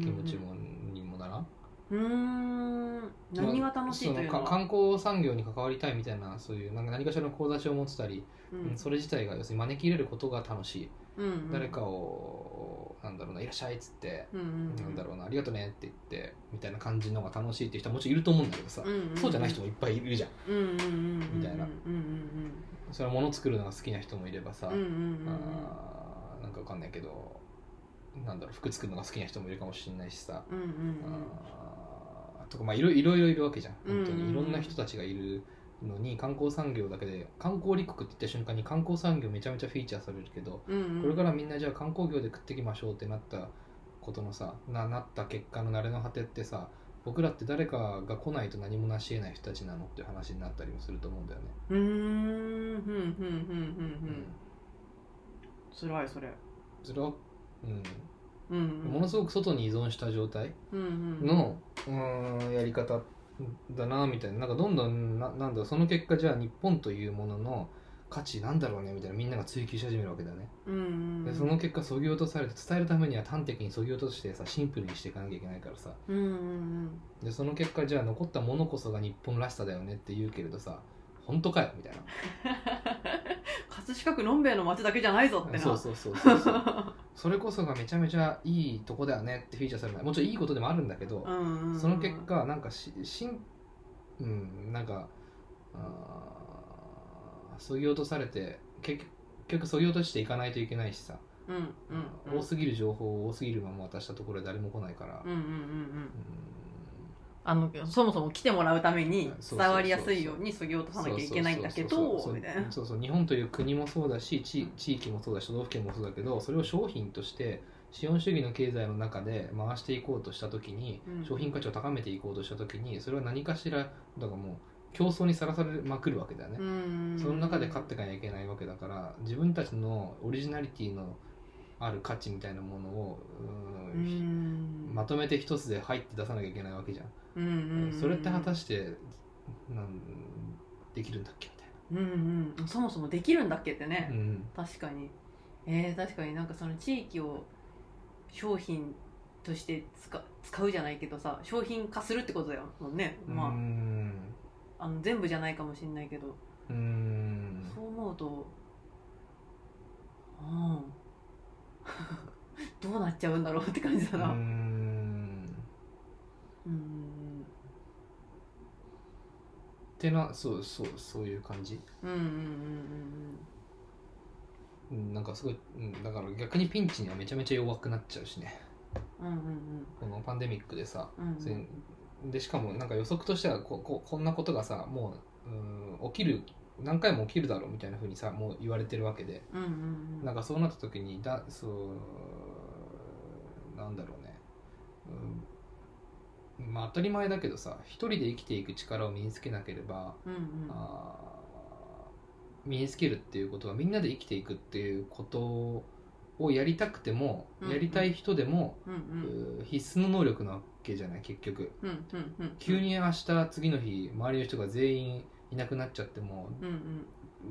気持ちも、にもならん？うーん。何が楽しいというの観光産業に関わりたいみたいなそういうなんか何かしらの志を持ってたり、うんそれ自体が要するに招き入れることが楽しい、うんうん。誰かをなんだろうないらっしゃいっつって、うんうんうん。なんだろうなありがとねって言ってみたいな感じのが楽しいっていう人はもちろんいると思うんだけどさ、うんうんうん。そうじゃない人もいっぱいいるじゃん。うんうんうんうんみたいなうんうん。それは物作るのが好きな人もいればさ、うんうんうんあーなんかわかんないけどなんだろう服作るのが好きな人もいるかもしれないしさ、うんうんうん。あーとかまあいろいろいろいるわけじゃん。本当うんうんうん。にいろんな人たちがいるのに観光産業だけで観光立国って言った瞬間に観光産業めちゃめちゃフィーチャーされるけど、うんうん。これからみんなじゃあ観光業で食っていきましょうってなったことのさななった結果の慣れの果てってさ僕らって誰かが来ないと何も成し得ない人たちなのっていう話になったりもすると思うんだよね。うーん。ふんふんふんふんふん辛いそれ。それは、うん。うんうん。ものすごく外に依存した状態うんうん。の、うーんやり方だなみたいな。なんかどんどんななんだその結果じゃあ日本というものの価値なんだろうねみたいなみんなが追求し始めるわけだよね、うんうん。でその結果そぎ落とされて伝えるためには端的にそぎ落としてさシンプルにしていかなきゃいけないからさ。うんうんうん。でその結果じゃあ残ったものこそが日本らしさだよねって言うけれどさ本当かよみたい葛飾区のんべえの街だけじゃないぞってな。なそうそうそうそうそう。それこそがめちゃめちゃいいとこだよねってフィーチャーされるもちろんいいことでもあるんだけど、うんうんうん。その結果なんかししんうんなんかそぎ落とされて結局そぎ落としていかないといけないしさ、うんうんうん。多すぎる情報を多すぎるまま渡したところで誰も来ないから、うんうんうんうん。うんあのそもそも来てもらうために伝わりやすいようにそぎ落とさなきゃいけないんだけそうそうそうどみたいな。そうそう日本という国もそうだし地地域もそうだし都道府県もそうだけどそれを商品として資本主義の経済の中で回していこうとした時に、うん。商品価値を高めていこうとした時にそれは何かしらだからもう競争にさらされまくるわけだよね、うん。その中で勝っていかなきゃいけないわけだから自分たちのオリジナリティのある価値みたいなものをまとめて一つで入って出さなきゃいけないわけじゃん、うんうんうんそれって果たしてなんできるんだっけみたいうんうん。そもそもできるんだっけってね。な、うん。確かに。えー、確かになんかその地域を商品として使使うじゃないけどさ商品化するってことだよもんね、まあ、あの全部じゃないかもしれないけど。うーん。そう思うとうんどうなっちゃうんだろうって感じだな。うーん。うんってなそうそうそういう感じ？うんうんうんうんなんかすごい、うん、だから逆にピンチにはめちゃめちゃ弱くなっちゃうしね。うんうんうん。このパンデミックでさ、うんうんでしかもなんか予測としてはこここんなことがさもううん起きる何回も起きるだろうみたいなふうにさもう言われてるわけで。うんうんうん。なんかそうなった時にだそうなんだろうね、うん、まあ当たり前だけどさ一人で生きていく力を身につけなければ、うんうん。あー身につけるっていうことはみんなで生きていくっていうことをやりたくても、うんうん。やりたい人でも、うんうん。必須の能力なわけじゃない結局。うんうんうん。急に明日次の日周りの人が全員いなくなっちゃってもうんうん。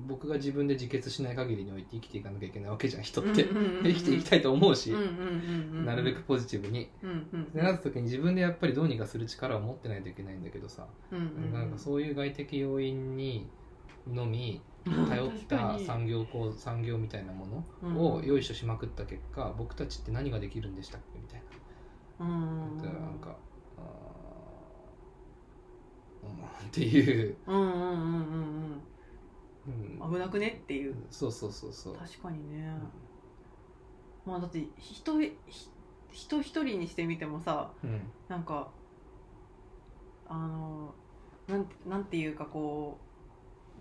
僕が自分で自決しない限りにおいて生きていかなきゃいけないわけじゃん人って、生きていきたいと思うし、なるべくポジティブに。うんうんでなった時に自分でやっぱりどうにかする力を持ってないといけないんだけどさ、うんうんなんかそういう外的要因にのみ頼った産業こう産業みたいなものを用意しまくった結果、僕たちって何ができるんでしたっけ？みたいな。うん。なんか、っていう、うんうんうんうんうんうん。危なくねっていう。そうそうそうそう。確かにね。まあだって人ひ人一人にしてみてもさうん。なんかあのなんてなんていうかこ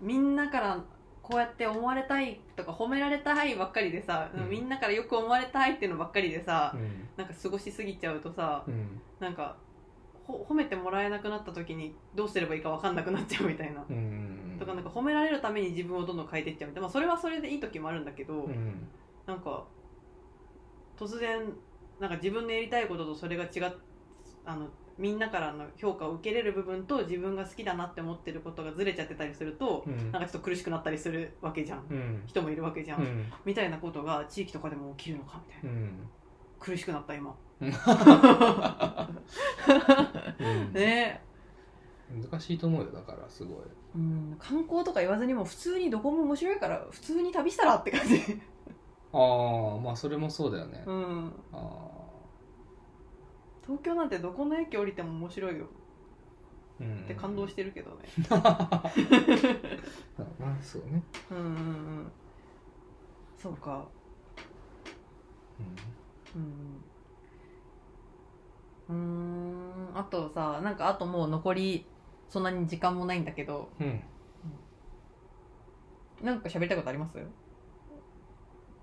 うみんなからこうやって思われたいとか褒められたいばっかりでさ、うん。みんなからよく思われたいっていうのばっかりでさ、うん。なんか過ごしすぎちゃうとさ、うん。なんかほ褒めてもらえなくなった時にどうすればいいか分かんなくなっちゃうみたいな。うん。とかなんか褒められるために自分をどんどん変えていっちゃうみたいな、まあ、それはそれでいい時もあるんだけど、うん。なんか突然なんか自分のやりたいこととそれが違っあのみんなからの評価を受けれる部分と自分が好きだなって思ってることがずれちゃってたりすると、うん。なんかちょっと苦しくなったりするわけじゃん、うん。人もいるわけじゃん、うん。みたいなことが地域とかでも起きるのかみたいな、うん。苦しくなった今うん。ね。難しいと思うよだからすごい。うん。観光とか言わずにも普通にどこも面白いから普通に旅したらって感じ。ああまあそれもそうだよね、うん。あ東京なんてどこの駅降りても面白いよ。あうん。って感動してるけどね。まあそうね、うんうんうん。そうか。うん。うんあとさなんかあともう残りそんなに時間もないんだけど。うん。なんか喋りたいことあります？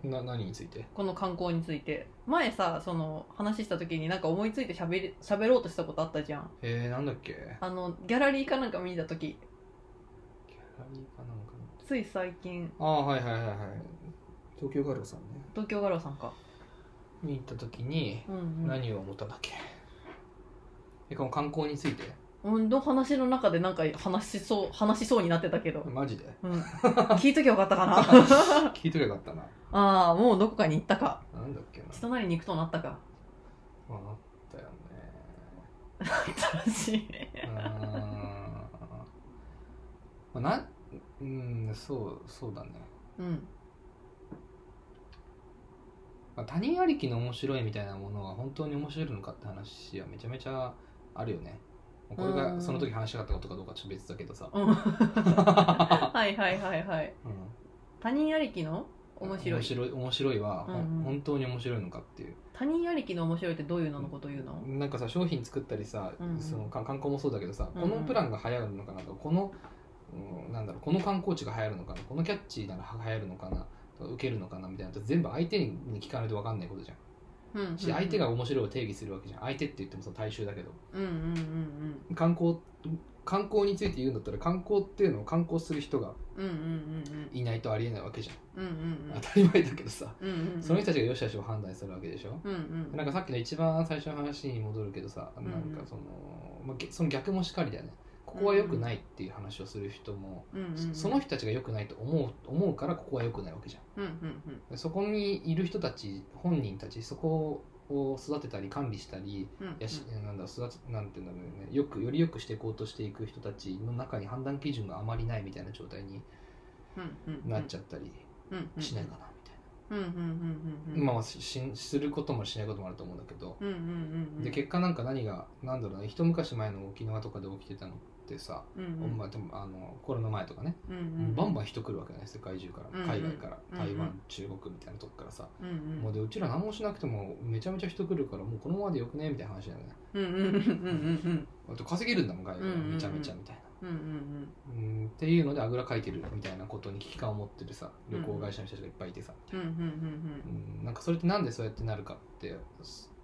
うん、な何について？この観光について。前さその話した時になんか思いついて喋り喋ろうとしたことあったじゃん。えー、なんだっけ？あのギャラリーかなんか見に行った時。ギャラリーかなんかなつい最近。ああはいはいはいはい。東京ガロさんね。東京ガロさんか。見に行った時にうんうん。何を思ったんだっけ、えこの観光について？うんの話の中でなんか話しそう話しそうになってたけど、マジで？うん、聞いときゃよかったかな？聞いとけばよかったな。ああもうどこかに行ったか。なんだっけな？人なりに行くとなったか。まああったよね。新しい。うー。んまあなんうんそうそうだね、うん。まあ、他人ありきの面白いみたいなものは本当に面白いのかって話はめちゃめちゃあるよね。これうん。がその時話したかったことかどうかちょっと別だけどさ、うん。はいはいはいはい。うん。他人ありきの面白い。面白い面白いは、うんうん。本当に面白いのかっていう。他人ありきの面白いってどういうののことを言うの？なんかさ商品作ったりさ、うんうん。そのか観光もそうだけどさ、うんうん。このプランが流行るのかなとかこの、うんなんだろうこの観光地が流行るのかなこのキャッチーなら流行るのかな受けるのかなみたいな全部相手に聞かないと分かんないことじゃん。し相手が面白いを定義するわけじゃん。相手って言ってもその大衆だけど。うんうんうん観光観光について言うんだったら観光っていうのを観光する人がいないとありえないわけじゃん、うん。うんうん。当たり前だけどさ、うん。うんうん。その人たちが良し悪しを判断するわけでしょ、うんうん。なんかさっきの一番最初の話に戻るけどさ、んなんかその、まあ、げその逆もしかりだよねここは良くないっていう話をする人も。その人たちが良くないと思う思うからここは良くないわけじゃん。うそこにいる人たち本人たちそこを育てたり管理したりうんやし、なんだ育てなんていうんだろうね。よくより良くしていこうとしていく人たちの中に判断基準があまりないみたいな状態に。なっちゃったりうんしないかなみたいな。まあししすることもしないこともあると思うんだけど、うんうんうんうん。で結果なんか何がなんだろうな一昔前の沖縄とかで起きてたのってさ、うんうんまあ、でもあのコロナ前とかね、うんうん。バンバン人来るわけね世界中から、うんうん。海外から。うん台湾、うん中国みたいなとこからさ、うんうん。もうでうちら何もしなくてもめちゃめちゃ人来るからもうこのままでよくね？みたいな話だよね。うんうんうんうんうん。あと稼げるんだもん外国うんうんうん。めちゃめちゃみたいな、うんうんうん。っていうのであぐらかいてるみたいなことに危機感を持ってるさ旅行会社の人たちがいっぱいいてさ、うんうんうん。うん。なんかそれってなんでそうやってなるかって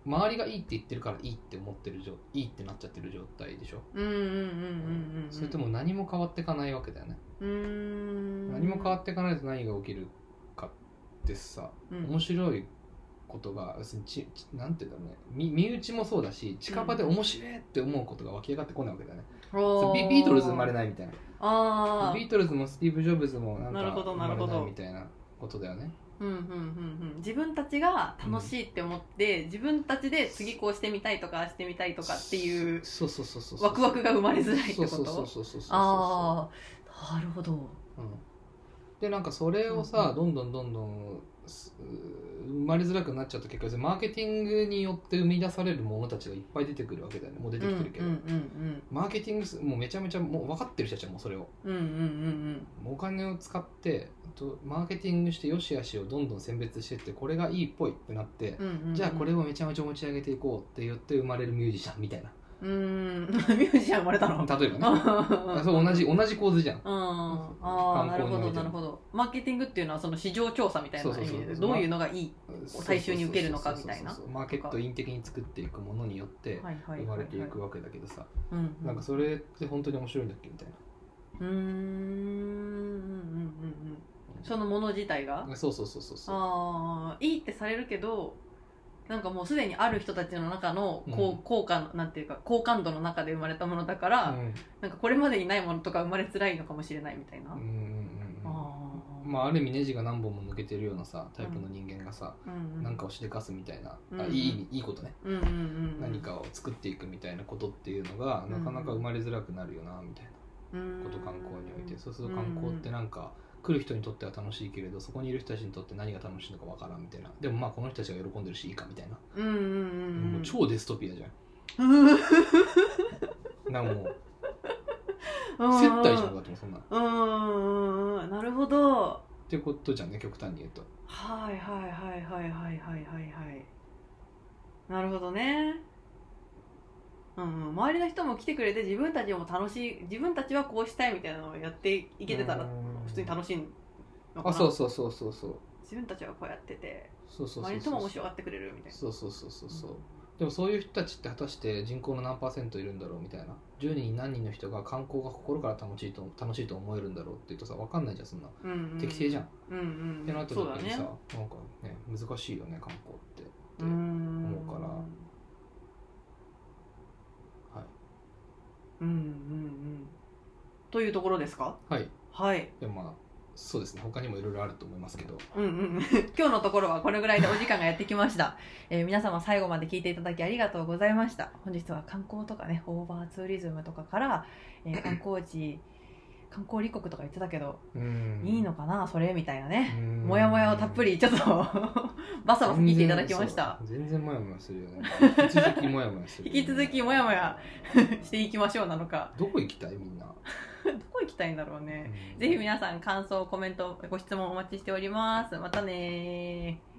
周りがいいって言ってるからいいって思ってる状いいってなっちゃってる状態でしょ、うんうんうんうんうんうん。それとも何も変わっていかないわけだよね、うーん。何も変わっていかないと何が起きるかってさうん。面白いことが要するにちちなんていうんだろうね。身身内もそうだし近場で面白いって思うことが湧き上がってこないわけだよね、そうビビートルズ生まれい。ないみたいな。ああ。ビートルズもスティーブ・ジョブズもなんかなるほど生まれなるほど。ないみたいなことだよねうんうんうんうん。自分たちが楽しいって思って、自分たちで次こうしてみたいとかしてみたいとかっていうそうそうそうそうそう。ワクワクが生まれづらいってこそうそうそうとそうそうそう。ああ、なるほど。うん。でなんかそれをさ、うんどんどんどんどんす生まれづらくなっちゃった結果マーケティングによって生み出されるものたちがいっぱい出てくるわけだよね。もう出てきてるけど、うんうんマーケティングすもうめちゃめちゃもう分かってる人たちはもうそれを。うんうんうんもうお金を使ってとマーケティングしてよし悪しをどんどん選別してってこれがいいっぽいってなって、うんうんうんうん。じゃあこれをめちゃめちゃ持ち上げていこうって言って生まれるミュージシャンみたいなうーん。ミュージシャン生まれたの？例えばね。あそう同じ同じ構図じゃん。うん、ああなるほどなるほど。マーケティングっていうのはその市場調査みたいな意味でどういうのがいい？大衆に受けるのかみたいな？マーケットイン的に作っていくものによって生まれていくわけだけどさ。なんかそれって本当に面白いんだっけみたいうーん。うんうんうんうんそのもの自体が？なそうそうそうそうそう。ああいいってされるけどなんかもうすでにある人たちの中のこう、うん。効果なんていうか好感度の中で生まれたものだから、うん。なんかこれまでにないものとか生まれづらいのかもしれないみたいな、うんうんうんあー。まあある意味ネジが何本も抜けてるようなさタイプの人間がさうんうん。何かをしでかすみたいなうんあいいいいことね。うんうんうんうん。何かを作っていくみたいなことっていうのがなかなか生まれづらくなるよなみたいなこと観光において。そうすると観光ってなんか来る人にとっては楽しいけれどそこにいる人たちにとって何が楽しいのかわからんみたいな。でもまあこの人たちが喜んでるしいいかみたいな、うんうんうんうん。もう超デストピアじゃうん。ん なんかもう接待じゃんだってもうそんな。っうんなるほど。てことじゃんね極端に言うと。はいはいはいはいはいはいはいはい。なるほどね。うんうん。周りの人も来てくれて自分たちも楽しい自分たちはこうしたいみたいなのをやっていけてたら。うん普通に楽しいのかな。あそうそうそうそうそう。自分たちはこうやっててそうそうそうそう。周りの人も面白がってくれるみたいな。そうそうそうそうそうでもそういう人たちって果たして人口の何パーセントいるんだろうみたいな。10人に何人の人が観光が心から楽しいと楽しいと思えるんだろうって言うとさ分かんないじゃんそんな。うんうん。適正じゃん、うんうん。ってなった時にさ、なんかね難しいよね観光ってってうん。思うから。はい。うん。というところですか？はいはい。でもまあそうですね。他にもいろいろあると思いますけど。うんうん 今日のところはこれぐらいでお時間がやってきました、えー皆様最後まで聞いていただきありがとうございました。本日は観光とかねオーバーツーリズムとかから、えー観光地観光立国とか言ってたけど、うん。いいのかなそれ？みたいなね。うん。もやもやをたっぷりちょっと バサバサ聞いていただきました。全然もやもやするよね。引き続きもやもやする引き続きもやもや していきましょうなのか。どこ行きたいみんな、どこ行きたいんだろうね。うん。ぜひ皆さん感想コメントご質問お待ちしております。またねー